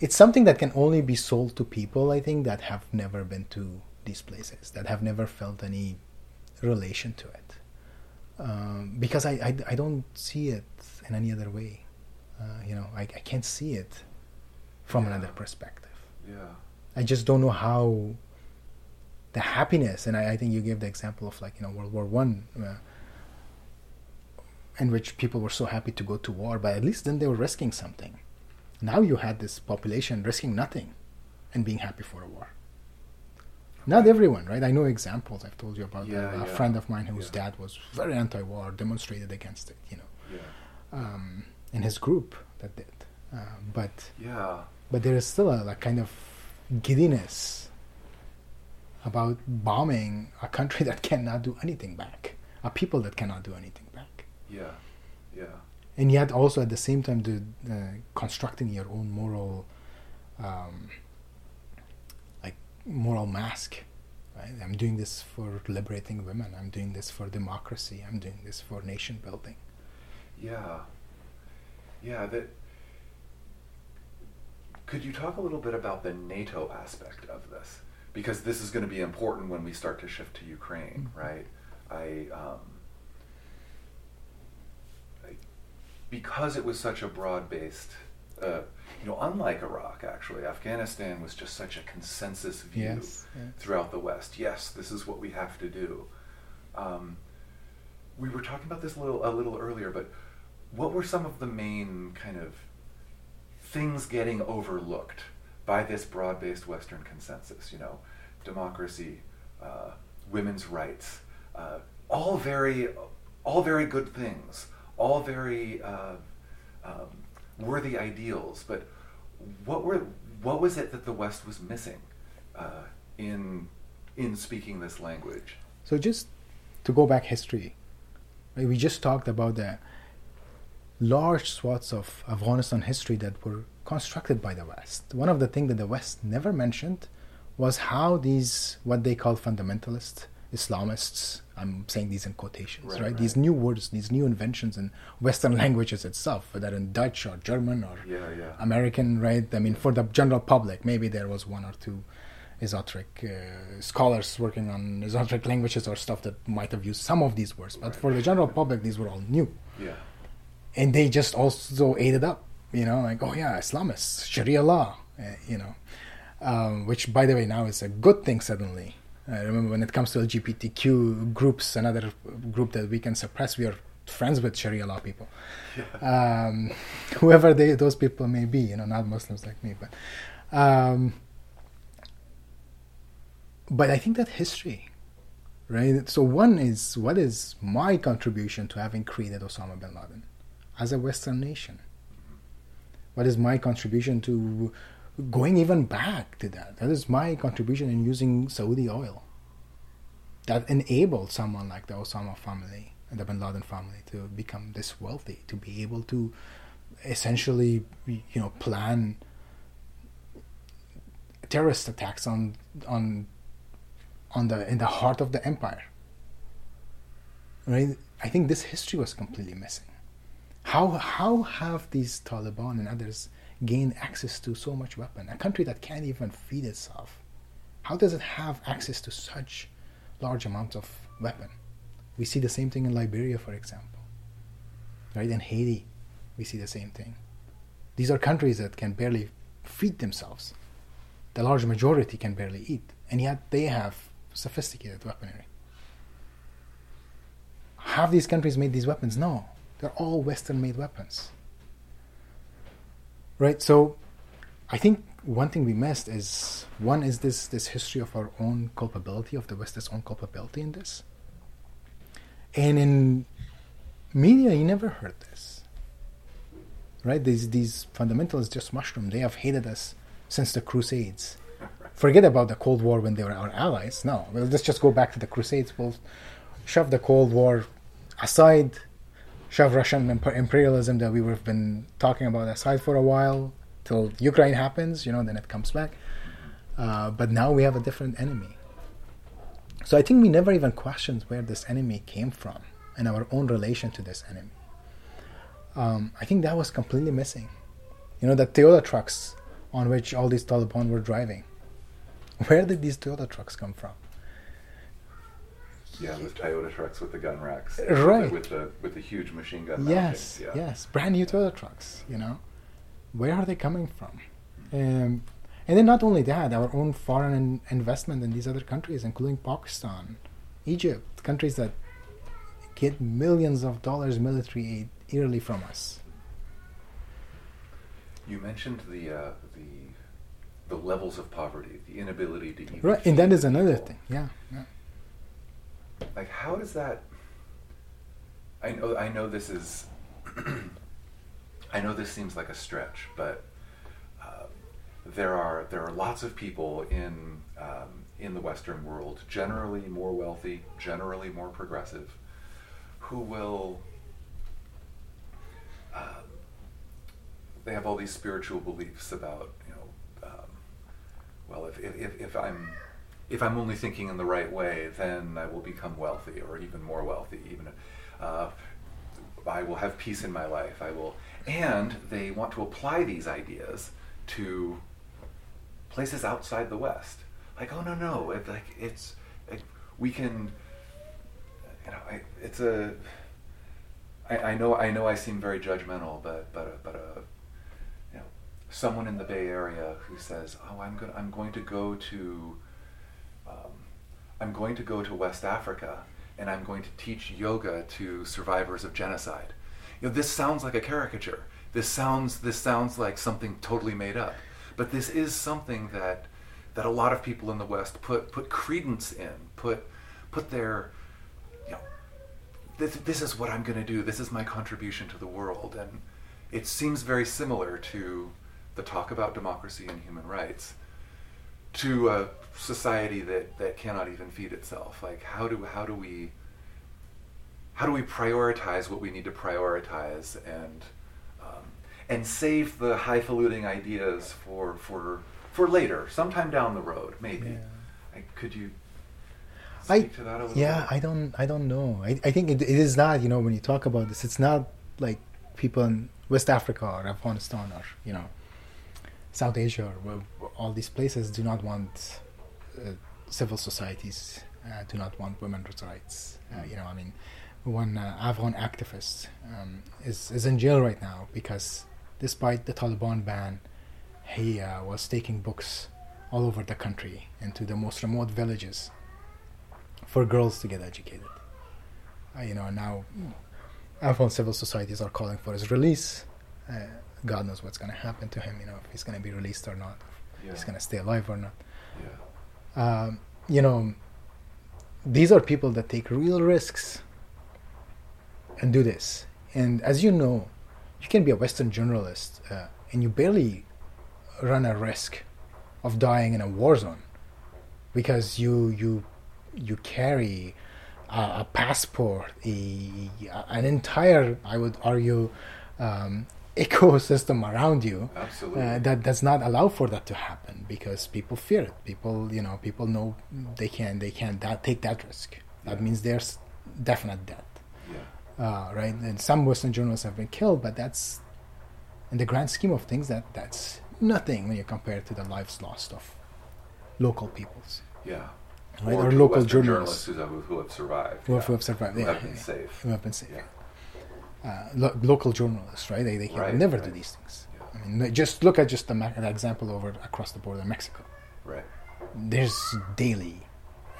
Speaker 2: it's something that can only be sold to people i think that have never been to these places that have never felt any relation to it. Um, because I, I, I don't see it in any other way. Uh, you know I, I can't see it from yeah. another perspective.
Speaker 1: Yeah.
Speaker 2: I just don't know how the happiness and I, I think you gave the example of like you know world war one uh, in which people were so happy to go to war but at least then they were risking something now you had this population risking nothing and being happy for a war. Not everyone, right? I know examples. I've told you about
Speaker 1: yeah,
Speaker 2: a, a
Speaker 1: yeah.
Speaker 2: friend of mine whose
Speaker 1: yeah.
Speaker 2: dad was very anti-war, demonstrated against it. You know,
Speaker 1: yeah.
Speaker 2: um, in his group that did. Uh, but
Speaker 1: yeah,
Speaker 2: but there is still a, a kind of giddiness about bombing a country *laughs* that cannot do anything back, a people that cannot do anything back.
Speaker 1: Yeah, yeah
Speaker 2: and yet also at the same time the uh, constructing your own moral um, like moral mask right? I'm doing this for liberating women. I'm doing this for democracy. I'm doing this for nation building.
Speaker 1: Yeah. Yeah that could you talk a little bit about the nato aspect of this? Because this is going to be important when we start to shift to ukraine mm-hmm. right? I um, because it was such a broad based, uh, you know, unlike Iraq, actually, Afghanistan was just such a consensus view
Speaker 2: yes, yes.
Speaker 1: throughout the West. Yes, this is what we have to do. Um, we were talking about this a little a little earlier, but what were some of the main kind of things getting overlooked by this broad-based Western consensus? You know, democracy, uh, women's rights, uh, all very, all very good things, all very uh, um, worthy ideals. But what were what was it that the West was missing uh, in in speaking this language?
Speaker 2: So just to go back history, we just talked about the large swaths of Afghanistan history that were constructed by the West. One of the things that the West never mentioned was how these, what they call fundamentalists, Islamists, I'm saying these in quotations, right? right? These new words, these new inventions in Western *laughs* languages itself, whether in Dutch or German or
Speaker 1: yeah, yeah.
Speaker 2: American, right? I mean, for the general public, maybe there was one or two esoteric uh, scholars working on esoteric *laughs* languages or stuff that might have used some of these words, but right. for the general public, these were all new.
Speaker 1: Yeah.
Speaker 2: And they just also ate it up, you know, like, oh yeah, Islamists, Sharia law, uh, you know, um, which by the way now is a good thing suddenly I remember when it comes to LGBTQ groups, another group that we can suppress, we are friends with Sharia law people. Yeah. Um, *laughs* whoever they, those people may be, you know, not Muslims like me, but. Um, but I think that history, right? So one is what is my contribution to having created Osama bin Laden as a Western nation? What is my contribution to going even back to that. That is my contribution in using Saudi oil. That enabled someone like the Osama family and the Bin Laden family to become this wealthy, to be able to essentially, you know, plan terrorist attacks on on on the in the heart of the empire. Right? I think this history was completely missing. How how have these Taliban and others gain access to so much weapon? A country that can't even feed itself. How does it have access to such large amounts of weapon? We see the same thing in Liberia, for example. Right? In Haiti, we see the same thing. These are countries that can barely feed themselves. The large majority can barely eat, and yet they have sophisticated weaponry. Have these countries made these weapons? No. They're all Western made weapons right so i think one thing we missed is one is this this history of our own culpability of the west's own culpability in this. And in media you never heard this. Right these these fundamentalists just mushroom they have hated us since the crusades. Forget about the cold war when they were our allies no. Well, let's just go back to the crusades. We'll shove the cold war aside shove Russian imperialism that we have been talking about aside for a while till Ukraine happens, you know, then it comes back. Uh, but now we have a different enemy. So I think we never even questioned where this enemy came from and our own relation to this enemy. Um, I think that was completely missing. You know, the Toyota trucks on which all these Taliban were driving. *laughs* Where did these Toyota trucks come from?
Speaker 1: Yeah, the Toyota trucks with the gun racks.
Speaker 2: Right.
Speaker 1: With the with the huge machine gun.
Speaker 2: Yes, yeah. yes, brand new Toyota trucks. You know, where are they coming from? Um, and then not only that, our own foreign investment in these other countries, including Pakistan, Egypt, countries that get millions of dollars military aid yearly from us.
Speaker 1: You mentioned the uh, the the levels of poverty, the inability to.
Speaker 2: Right, and that is another thing. Yeah, yeah
Speaker 1: like how does that I know I know this is *clears throat* I know this seems like a stretch, but uh, there are there are lots of people in um, in the Western world, generally more wealthy, generally more progressive, who will uh, they have all these spiritual beliefs about you know um, well if, if, if I'm if I'm only thinking in the right way, then I will become wealthy or even more wealthy. Even uh, I will have peace in my life. I will, and they want to apply these ideas to places outside the West. Like, oh no, no, it, like it's it, we can, you know, I, it's a. I, I know I know I seem very judgmental, but but but uh, you know, someone in the Bay Area who says, "Oh, I'm going I'm going to go to." I'm going to go to West Africa and I'm going to teach yoga to survivors of genocide. You know, this sounds like a caricature. This sounds this sounds like something totally made up. But this is something that that a lot of people in the West put put credence in, put put their you know this, this is what I'm going to do. This is my contribution to the world, and it seems very similar to the talk about democracy and human rights to a society that, that cannot even feed itself. Like how do how do we how do we prioritize what we need to prioritize and um, and save the highfalutin ideas for for for later, sometime down the road, maybe.
Speaker 2: Yeah.
Speaker 1: Like, could you
Speaker 2: I
Speaker 1: to that a little
Speaker 2: yeah,
Speaker 1: bit?
Speaker 2: I don't I don't know. I, I think it, it is not. You know, when you talk about this, it's not like people in West Africa or Afghanistan or you know South Asia or all these places do not want civil societies, uh, do not want women's rights. Uh, you know, I mean, one uh, Afghan activist um, is is in jail right now because despite the Taliban ban, he uh, was taking books all over the country into the most remote villages for girls to get educated. Uh, you know, now Afghan civil societies are calling for his release. Uh, God knows what's going to happen to him. You know, if he's going to be released or not, if he's going to stay alive or not.
Speaker 1: yeah.
Speaker 2: Um, you know, these are people that take real risks and do this. And as you know, you can be a Western journalist uh, and you barely run a risk of dying in a war zone because you you you carry a, a passport, a, an entire, I would argue, um, ecosystem around you
Speaker 1: Absolutely.
Speaker 2: uh, that does not allow for that to happen because people fear it. People, you know, people know they can they can that, take that risk. That
Speaker 1: Yeah.
Speaker 2: means there's definite death,
Speaker 1: yeah.
Speaker 2: uh, right? And some Western journalists have been killed, but that's in the grand scheme of things that that's nothing when you compare it to the lives lost of local peoples,
Speaker 1: Yeah.
Speaker 2: right?
Speaker 1: Or
Speaker 2: Or, local
Speaker 1: Western
Speaker 2: journalists
Speaker 1: who have, who have survived.
Speaker 2: who have,
Speaker 1: yeah.
Speaker 2: who have survived,
Speaker 1: Who
Speaker 2: yeah,
Speaker 1: have been safe.
Speaker 2: who have been safe. Uh, lo- local journalists, right? They, they can
Speaker 1: Right,
Speaker 2: never do these things.
Speaker 1: Yeah.
Speaker 2: I mean, just look at just the, ma- the example over across the border, Mexico.
Speaker 1: Right.
Speaker 2: there's daily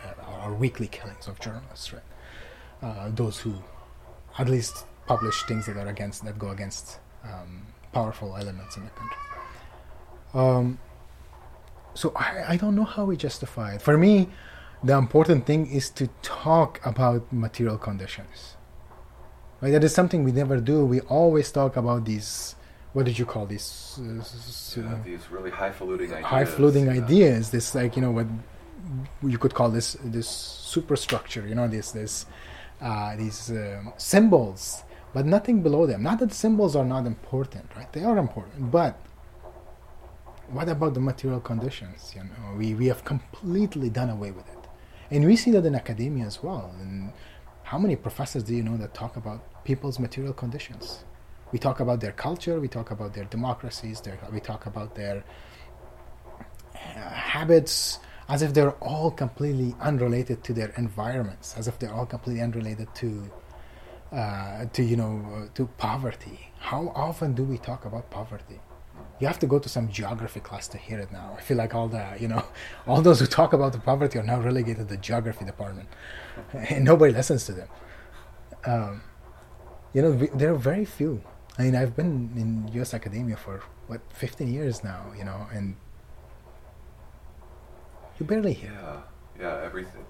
Speaker 2: uh, or weekly killings of journalists, right? Uh, those who at least publish things that are against that go against um, powerful elements in the country. Um, so I, I don't know how we justify it. For me, the important thing is to talk about material conditions. Right? That is something we never do. We always talk about these. What did you call these? Uh,
Speaker 1: Yeah,
Speaker 2: uh,
Speaker 1: these really highfalutin ideas.
Speaker 2: high floating
Speaker 1: yeah.
Speaker 2: ideas this like you know what you could call this this superstructure you know this this uh, these um, symbols but nothing below them not that the symbols are not important right they are important but what about the material conditions you know we, we have completely done away with it and we see that in academia as well and how many professors do you know that talk about people's material conditions. We talk about their culture we talk about their democracies their, we talk about their uh, habits as if they're all completely unrelated to their environments as if they're all completely unrelated to uh, to you know uh, to poverty. How often do we talk about poverty? You have to go to some geography class to hear it now. I feel like all the you know *laughs* all those who talk about the poverty are now relegated to the geography department. *laughs* And nobody listens to them. Um, you know we, there are very few i mean i've been in us academia for what 15 years now you know and you barely hear
Speaker 1: Yeah. Yeah. Everything.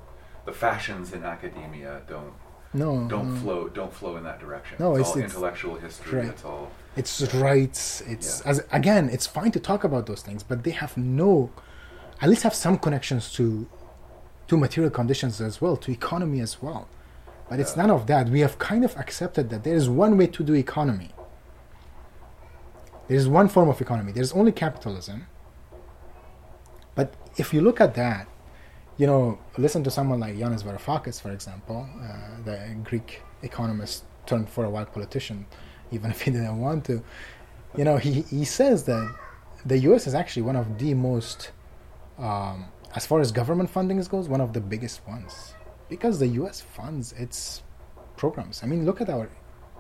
Speaker 1: The fashions in academia don't
Speaker 2: no
Speaker 1: don't
Speaker 2: no.
Speaker 1: flow don't flow in that direction.
Speaker 2: No,
Speaker 1: it's,
Speaker 2: it's-
Speaker 1: all
Speaker 2: it's-
Speaker 1: intellectual history.
Speaker 2: right.
Speaker 1: It's all
Speaker 2: it's rights it's
Speaker 1: Yeah.
Speaker 2: as again it's fine to talk about those things but they have no at least have some connections to to material conditions as well to economy as well but it's none of that. We have kind of accepted that there is one way to do economy. There is one form of economy. There's only capitalism. But if you look at that you know listen to someone like Yanis Varoufakis for example uh, the Greek economist turned for a while politician even *laughs* if he didn't want to. You know he, he says that the US is actually one of the most um, as far as government funding goes one of the biggest ones because the US funds its programs I mean look at our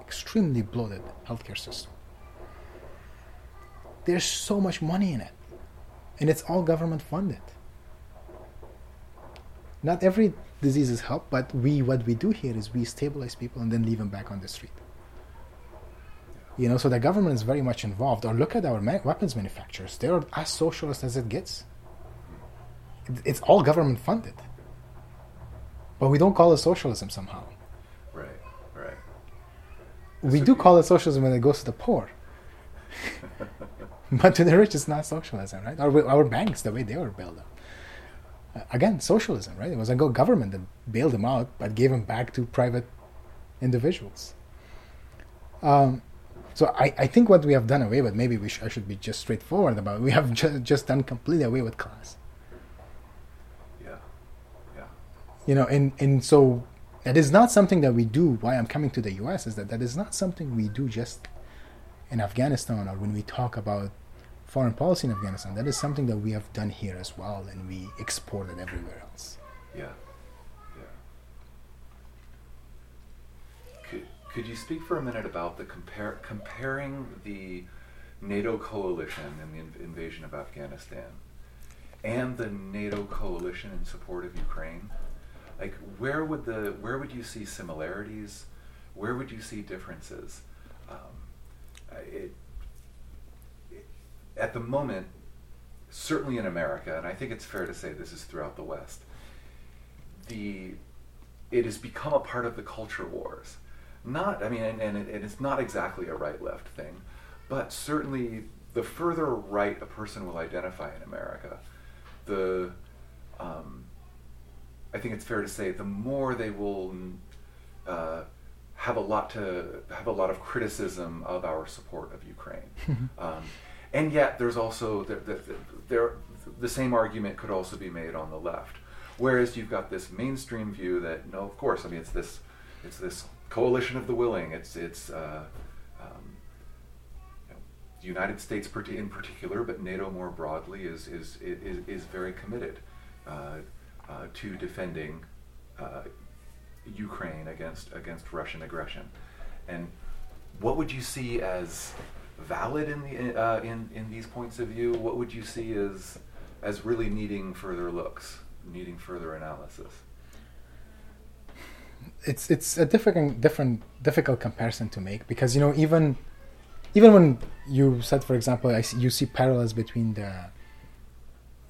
Speaker 2: extremely bloated healthcare system there's so much money in it and it's all government funded not every disease is helped, but we what we do here is we stabilize people and then leave them back on the street. You know, so the government is very much involved. Or look at our ma- weapons manufacturers; they're as socialist as it gets. It's all government funded, but we don't call it socialism somehow.
Speaker 1: Right, right.
Speaker 2: We do call it socialism when it goes to the poor, *laughs* but to the rich, it's not socialism, right? Our, our banks, the way they were built up. Uh, again, socialism, right? It was a government that bailed them out, but gave them back to private individuals. Um, so I, I think what we have done away with, maybe we sh- I should be just straightforward about. it. We have ju- just done completely away with class.
Speaker 1: Yeah, yeah.
Speaker 2: You know and and so that is not something that we do why i'm coming to the us is that that is not something we do just in afghanistan or when we talk about foreign policy in afghanistan that is something that we have done here as well and we export it everywhere else
Speaker 1: Yeah. Could, could you speak for a minute about the compare comparing the NATO coalition in the inv- invasion of Afghanistan and the NATO coalition in support of Ukraine? Like where would the where would you see similarities? Where would you see differences? Um, it, it, at the moment, certainly in America, and I think it's fair to say this is throughout the West, the it has become a part of the culture wars. Not, I mean, and, and, it, and it's not exactly a right-left thing, but certainly the further right a person will identify in America, the um, I think it's fair to say the more they will uh, have a lot to have a lot of criticism of our support of Ukraine, *laughs* um, and yet there's also the, the, the, the same argument could also be made on the left. Whereas you've got this mainstream view that no, of course, I mean it's this it's this coalition of the willing. It's it's uh, um, you know, the United States in particular, but NATO more broadly is is is, is very committed uh, uh, to defending uh, Ukraine against against Russian aggression. And what would you see as valid in the uh, in in these points of view? What would you see as as really needing further looks, needing further analysis?
Speaker 2: it's it's a different different difficult comparison to make because you know even even when you said for example I see, you see parallels between the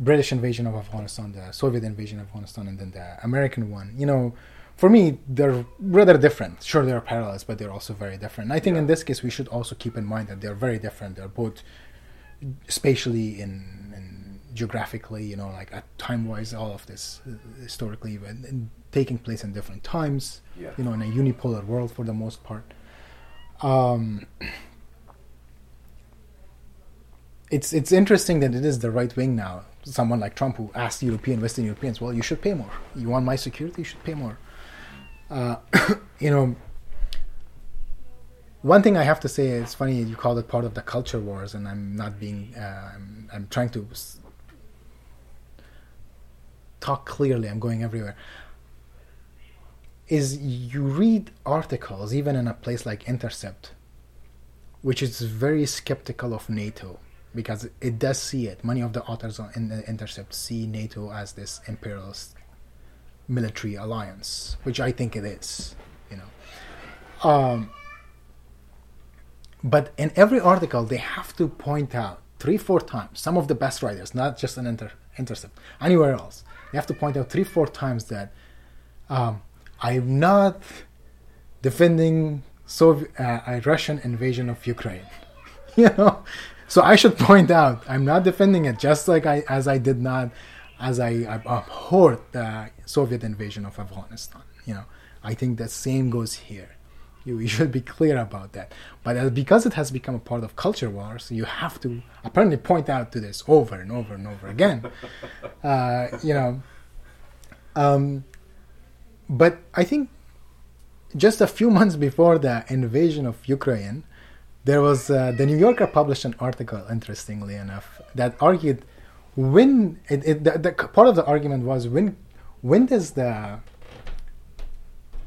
Speaker 2: British invasion of Afghanistan, the Soviet invasion of Afghanistan, and then the American one. You know, for me they're rather different. Sure, there are parallels, but they're also very different. I think in this case we should also keep in mind that they're very different. They're both spatially in, in geographically, you know, like at time wise, all of this uh, historically, and, and taking place in different times
Speaker 1: Yeah.
Speaker 2: you know, in a unipolar world for the most part. Um, it's it's interesting that it is the right wing now. Someone like Trump who asked European Western Europeans, "Well, you should pay more. You want my security? You should pay more." Uh, *coughs* you know, one thing I have to say is funny. You called it part of the culture wars, and I'm not being. Uh, I'm, I'm trying to talk clearly. I'm going everywhere is you read articles even in a place like Intercept, which is very skeptical of NATO because it does see it. Many of the authors in the Intercept see NATO as this imperialist military alliance, which I think it is. You know, um, but in every article they have to point out three, four times. Some of the best writers, not just an inter- Intercept, anywhere else, they have to point out three, four times that. Um, I'm not defending Soviet, uh, a Russian invasion of Ukraine. *laughs* you know, so I should point out I'm not defending it, just like I as I did not, as I, I abhorred the Soviet invasion of Afghanistan. You know, I think the same goes here. You, you should be clear about that. But because it has become a part of culture wars, you have to apparently point out to this over and over and over again. *laughs* uh, you know. Um, but I think just a few months before the invasion of Ukraine, there was uh, the New Yorker published an article, interestingly enough, that argued when it, it, the, the part of the argument was when when does the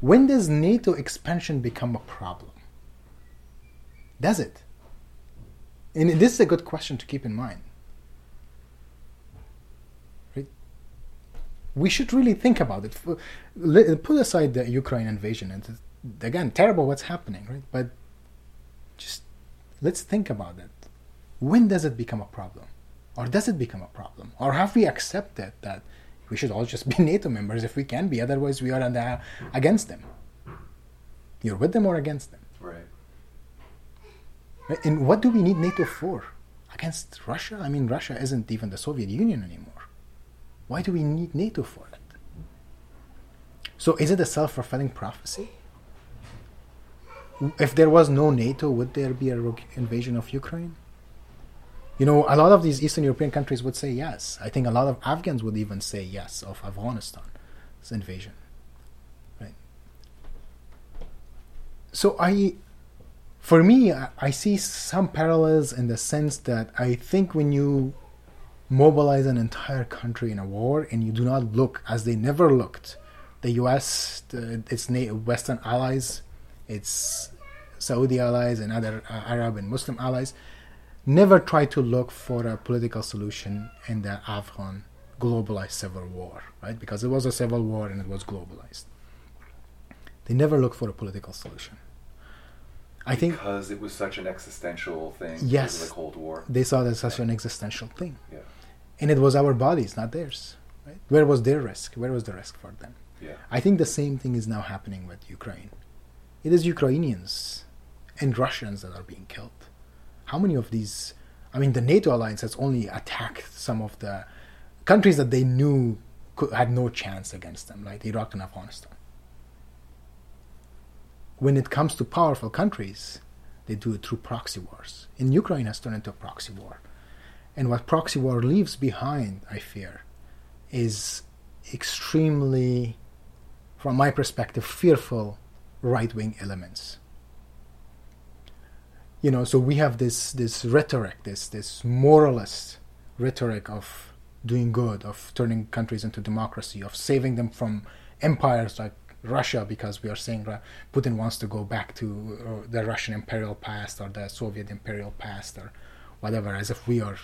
Speaker 2: when does NATO expansion become a problem? Does it? And this is a good question to keep in mind. Right? we should really think about it. Put aside the Ukraine invasion, and again, terrible what's happening, right? But just let's think about it. When does it become a problem? Or does it become a problem? Or have we accepted that we should all just *laughs* be NATO members if we can be, otherwise we are under, against them? You're with them or against them?
Speaker 1: Right.
Speaker 2: Right? And what do we need NATO for? Against Russia? I mean, Russia isn't even the Soviet Union anymore. Why do we need NATO for it? So is it a self fulfilling prophecy? If there was no NATO, would there be a invasion of Ukraine? You know, a lot of these Eastern European countries would say yes. I think a lot of Afghans would even say yes of Afghanistan's invasion. Right? So I for me, I, I see some parallels in the sense that I think when you mobilize an entire country in a war and you do not look as they never looked, the U.S., the, its Western allies, its Saudi allies, and other uh, Arab and Muslim allies, never tried to look for a political solution in the Afghan globalized civil war, right? Because it was a civil war and it was globalized. They never looked for a political solution. I think
Speaker 1: because it was such an existential thing.
Speaker 2: Yes.
Speaker 1: The Cold War.
Speaker 2: they saw that as such an existential thing.
Speaker 1: Yeah.
Speaker 2: And it was our bodies, not theirs. Right? Where was their risk? Where was the risk for them?
Speaker 1: Yeah.
Speaker 2: I think the same thing is now happening with Ukraine. It is Ukrainians and Russians that are being killed. How many of these? I mean, the NATO alliance has only attacked some of the countries that they knew could, had no chance against them, like Iraq and Afghanistan. When it comes to powerful countries, they do it through proxy wars. And Ukraine has turned into a proxy war. And what proxy war leaves behind, I fear, is extremely, from my perspective, fearful right wing elements. You know, so we have this this rhetoric, this this moralist rhetoric of doing good, of turning countries into democracy, of saving them from empires like Russia, because we are saying Putin wants to go back to uh, the Russian imperial past or the Soviet imperial past or whatever, as if we are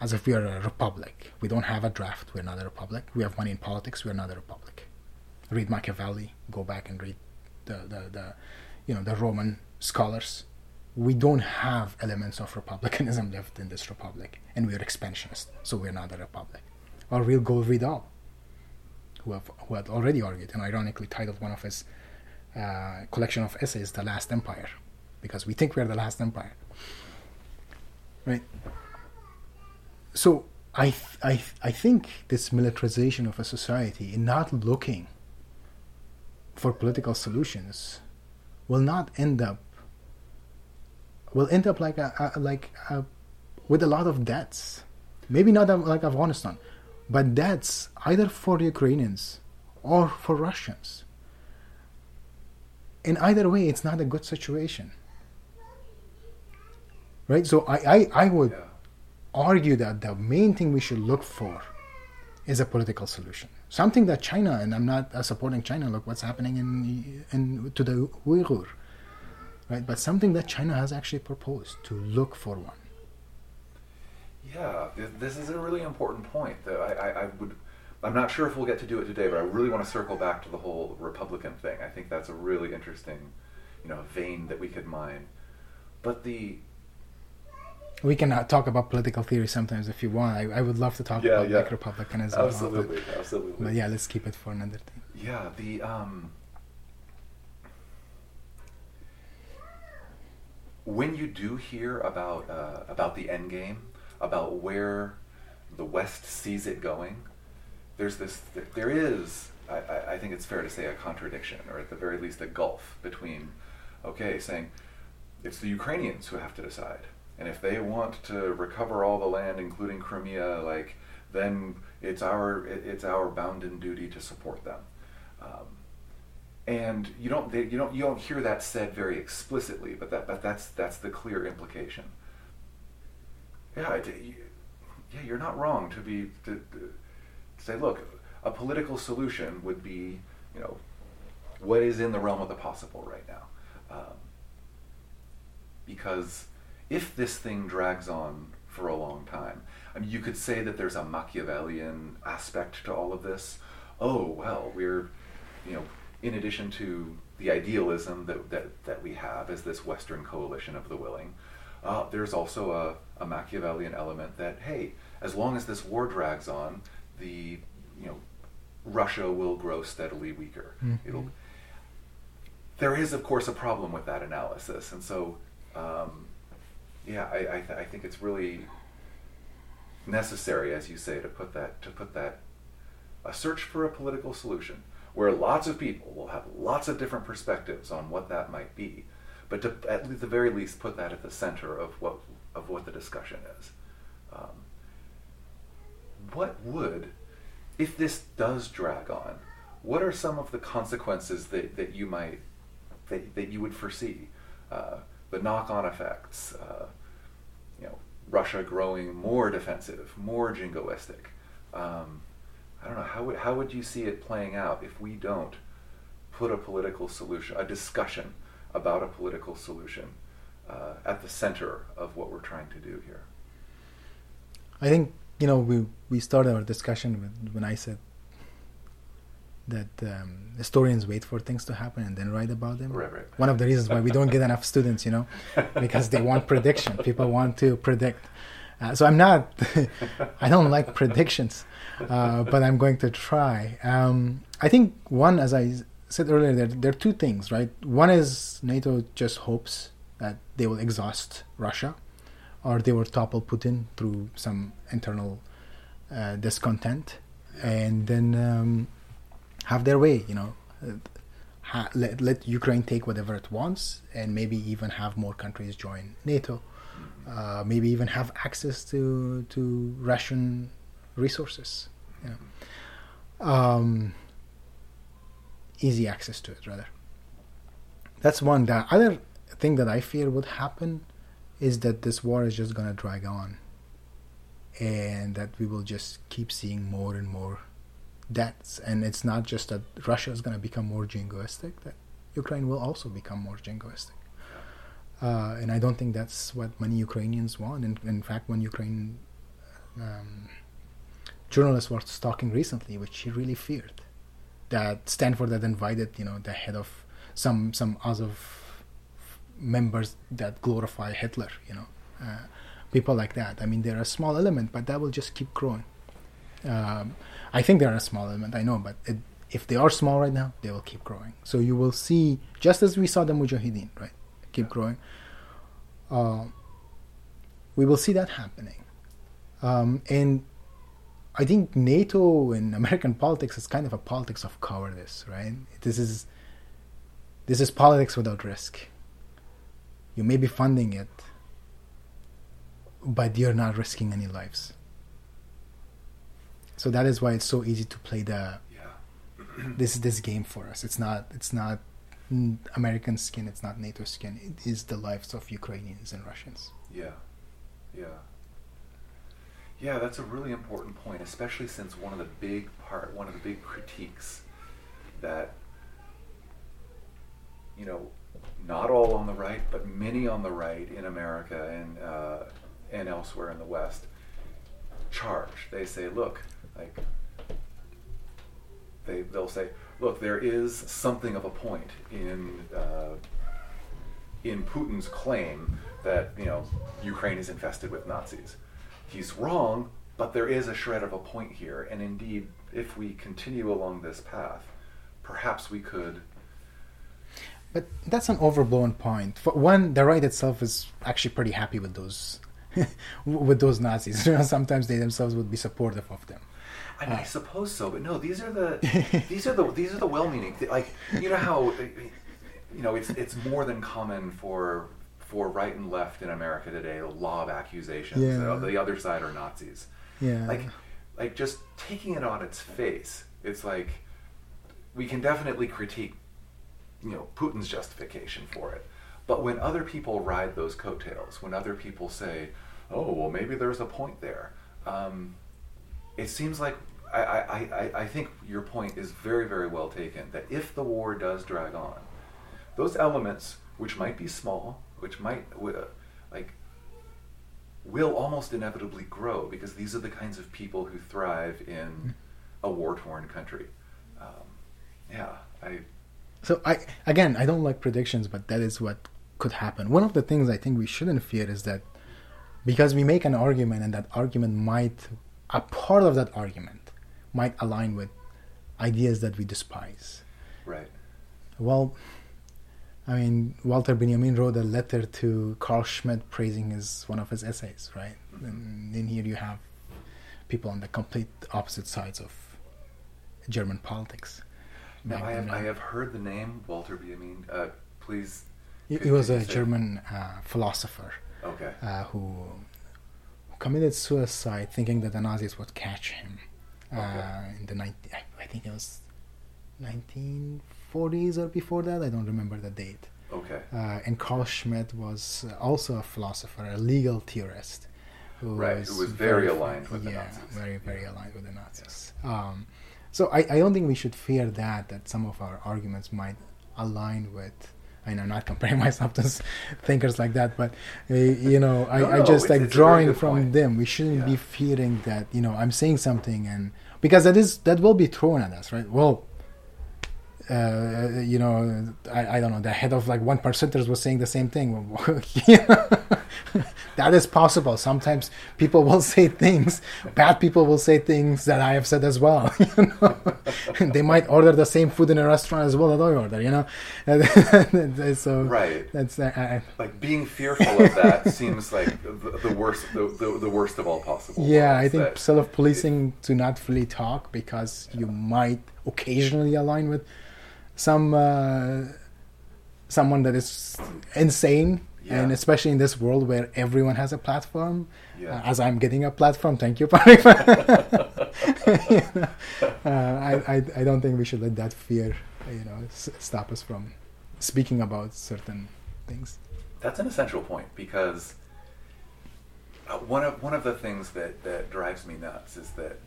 Speaker 2: as if we are a republic. We don't have a draft. We're not a republic. We have money in politics. We're not a republic. Read Machiavelli. Go back and read the, the, the you know the Roman scholars. We don't have elements of republicanism *laughs* left in this republic, and we're expansionist, so we're not a republic. Or real Gore Vidal, who have who had already argued and ironically titled one of his uh, collection of essays "The Last Empire," because we think we're the last empire. Right so I, th- I, th- I think this militarization of a society in not looking for political solutions will not end up will end up like a, a like a, with a lot of debts. Maybe not like afghanistan but debts either for the ukrainians or for russians. In either way it's not a good situation. Right? So i i, I would argue that the main thing we should look for is a political solution. Something that China, and I'm not uh, supporting China. Look what's happening in in to the Uyghur, right? But something that China has actually proposed to look for one.
Speaker 1: Yeah, this is a really important point. That I, I, I would, I'm not sure if we'll get to do it today, but I really want to circle back to the whole Republican thing. I think that's a really interesting, you know, vein that we could mine. But the
Speaker 2: We can uh, talk about political theory sometimes if you want. I, I would love to talk
Speaker 1: Yeah,
Speaker 2: about
Speaker 1: yeah.
Speaker 2: like republicanism. all that.
Speaker 1: absolutely, absolutely.
Speaker 2: But yeah, let's keep it for another thing.
Speaker 1: Yeah, the um when you do hear about uh, about the end game, about where the West sees it going, there's this there is I- I think it's fair to say a contradiction, or at the very least a gulf between okay, saying it's the Ukrainians who have to decide. And if they want to recover all the land, including Crimea, like then it's our it- it's our bounden duty to support them. Um, and you don't they, you don't you don't hear that said very explicitly, but that but that's that's the clear implication. Yeah, it, you, yeah, you're not wrong to be to, to say, look, a political solution would be, you know, what is in the realm of the possible right now, um, because if this thing drags on for a long time, I mean, you could say that there's a Machiavellian aspect to all of this. Oh well, we're, you know, in addition to the idealism that that, that we have as this Western coalition of the willing, uh, there's also a, a Machiavellian element that hey, as long as this war drags on, the you know Russia will grow steadily weaker. Mm-hmm. It'll. There is, of course, a problem with that analysis, and so, um, yeah, I, I, th- I, think it's really necessary, as you say, to put that to put that a search for a political solution where lots of people will have lots of different perspectives on what that might be, but to at the very least put that at the center of what of what the discussion is. Um, what would if this does drag on, what are some of the consequences that, that you might that, that you would foresee? Uh, the knock-on effects, uh, you know, Russia growing more defensive, more jingoistic. Um, I don't know how would how would you see it playing out if we don't put a political solution, a discussion about a political solution uh, at the center of what we're trying to do here?
Speaker 2: I think you know, we we started our discussion with, when I said that um, historians wait for things to happen and then write about them.
Speaker 1: Right, right.
Speaker 2: One of the reasons why we don't get enough students, you know, *laughs* because they want prediction. People want to predict. Uh, so I'm not. *laughs* I don't like predictions, uh, but I'm going to try. Um, I think one, as I said earlier, there, there are two things, right? One is NATO just hopes that they will exhaust Russia or they will topple Putin through some internal uh, discontent, and then um, have their way. You know, ha- let let Ukraine take whatever it wants, and maybe even have more countries join NATO. Uh, maybe even have access to to Russian resources. Yeah. Um, easy access to it, rather. That's one. The other thing that I fear would happen is that this war is just going to drag on and that we will just keep seeing more and more deaths. And it's not just that Russia is going to become more jingoistic, that Ukraine will also become more jingoistic. Uh, and I don't think that's what many Ukrainians want. In, in fact, when Ukraine um, journalist was talking recently, which he really feared, that Stanford had invited, you know, the head of some some Azov members that glorify Hitler, you know, uh, people like that. I mean, they're a small element, but that will just keep growing. Um, I think they're a small element, I know, but it, if they are small right now, they will keep growing. So you will see, just as we saw the Mujahideen, right, keep growing. Uh, we will see that happening, um, and I think NATO and American politics is kind of a politics of cowardice, right? This is this is politics without risk you may be funding it, but you're not risking any lives. So that is why it's so easy to play the
Speaker 1: yeah. *clears throat*
Speaker 2: this this game for us. It's not it's not American skin. It's not NATO skin. It is the lives of Ukrainians and Russians.
Speaker 1: Yeah, yeah, yeah. That's a really important point, especially since one of the big part, one of the big critiques that you know not all on the right, but many on the right in America and uh, and elsewhere in the West charge. They say, look, like they they'll say, look, there is something of a point in uh, in Putin's claim that you know Ukraine is infested with Nazis. He's wrong, but there is a shred of a point here, and indeed, if we continue along this path, perhaps we could
Speaker 2: but that's an overblown point. For one, the right itself is actually pretty happy with those *laughs* with those Nazis. *laughs* Sometimes they themselves would be supportive of them.
Speaker 1: I, mean, uh, I suppose so, but no. These are the *laughs* these are the these are the well-meaning. Like you know how you know it's it's more than common for for right and left in America today a law of accusations. Yeah. the other side are Nazis.
Speaker 2: Yeah.
Speaker 1: Like like just taking it on its face. It's like we can definitely critique you know Putin's justification for it. But when other people ride those coattails, when other people say, "Oh, well, maybe there's a point there," um, it seems like I, I, I, I think your point is very, very well taken. That if the war does drag on, those elements, which might be small, which might like will almost inevitably grow because these are the kinds of people who thrive in a war torn country. Um, yeah, I.
Speaker 2: So I again, I don't like predictions, but that is what could happen. One of the things I think we shouldn't fear is that because we make an argument and that argument might a part of that argument might align with ideas that we despise.
Speaker 1: Right.
Speaker 2: Well, I mean, Walter Benjamin wrote a letter to Carl Schmitt praising his one of his essays, right? Mm-hmm. And then here you have people on the complete opposite sides of German politics.
Speaker 1: Now, I have, I have heard the name Walter Benjamin. Uh, please.
Speaker 2: He, he was a German uh, philosopher.
Speaker 1: Okay.
Speaker 2: Uh, who committed suicide thinking that the Nazis would catch him. Uh, in the 19, I think it was 1940s or before that. I don't remember the date.
Speaker 1: Okay.
Speaker 2: Uh, and Carl Schmitt was also a philosopher, a legal theorist.
Speaker 1: Who right, was who was very, very aligned with
Speaker 2: yeah,
Speaker 1: the Nazis.
Speaker 2: very, very yeah. aligned with the Nazis. Um, so I, I don't think we should fear that, that some of our arguments might align with I know, not comparing *laughs* myself to thinkers like that, but uh, you know, I, no, I just like drawing from point. them. We shouldn't yeah. be fearing that you know I'm saying something, and because that is that will be thrown at us, right? Well, uh, you know, I, I don't know, the head of like one percenters was saying the same thing. *laughs* *laughs* that is possible. Sometimes people will say things, bad people will say things that I have said as well. *laughs* You know, they might order the same food in a restaurant as well that I order. You know, so
Speaker 1: right.
Speaker 2: That's uh,
Speaker 1: like being fearful of that seems like the, the worst, the, the, the, worst of all possible.
Speaker 2: Yeah, I think self-policing to not fully talk because you might occasionally align with some uh, someone that is insane yeah. and especially in this world where everyone has a platform yeah. uh, as i'm getting a platform thank you, *laughs* you know, *laughs* *laughs* uh, I, I, I don't think we should let that fear you know s- stop us from speaking about certain things
Speaker 1: that's an essential point because uh, one of one of the things that, that drives me nuts is that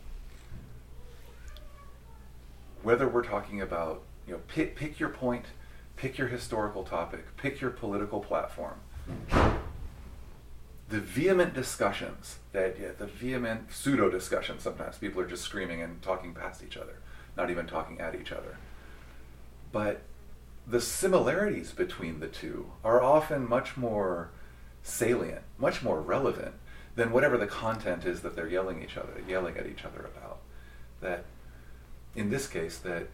Speaker 1: whether we're talking about you know, pick, pick your point, pick your historical topic, pick your political platform. The vehement discussions that, yeah, the vehement pseudo discussions sometimes, people are just screaming and talking past each other, not even talking at each other. But the similarities between the two are often much more salient, much more relevant than whatever the content is that they're yelling each other, yelling at each other about. That in this case, that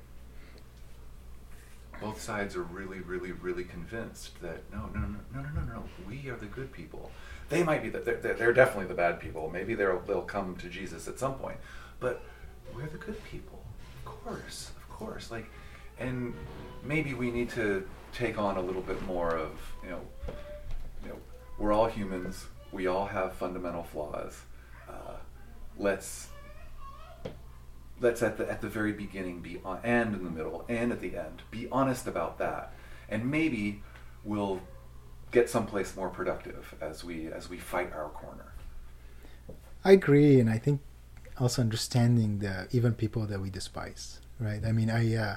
Speaker 1: both sides are really, really, really convinced that no, no, no, no, no, no, no, we are the good people. They might be the, they're, they're definitely the bad people. Maybe they'll they'll come to Jesus at some point, but we're the good people. Of course, of course. Like, and maybe we need to take on a little bit more of you know, you know, we're all humans. We all have fundamental flaws. Uh, let's let's at the at the very beginning be on, and in the middle and at the end be honest about that and maybe we'll get someplace more productive as we as we fight our corner
Speaker 2: i agree and i think also understanding the even people that we despise right i mean i uh,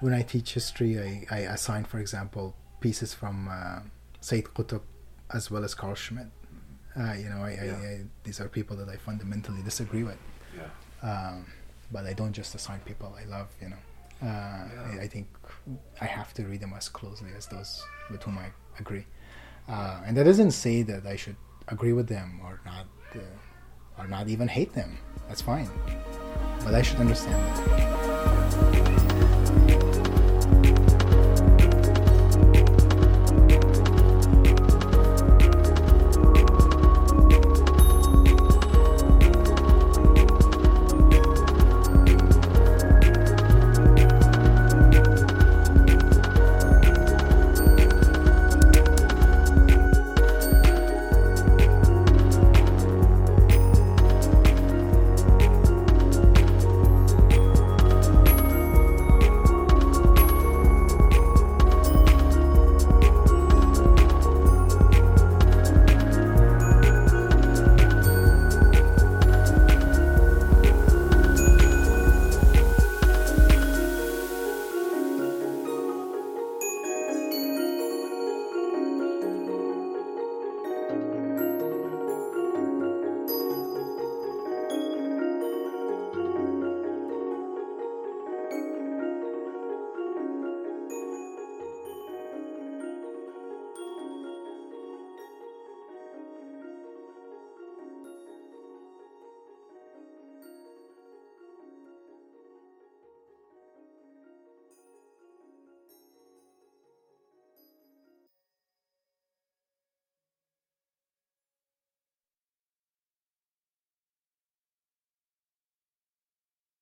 Speaker 2: when i teach history i, I assign for example pieces from uh, Sayyid Qutb as well as Carl Schmitt. Mm-hmm. Uh, you know, I, yeah. I, I, these are people that I fundamentally disagree with.
Speaker 1: Yeah.
Speaker 2: Um, but I don't just assign people I love, you know. Uh, yeah. I, I, think I have to read them as closely as those with whom I agree. Uh, and that doesn't say that I should agree with them or not, uh, or not even hate them. That's fine. But I should understand them.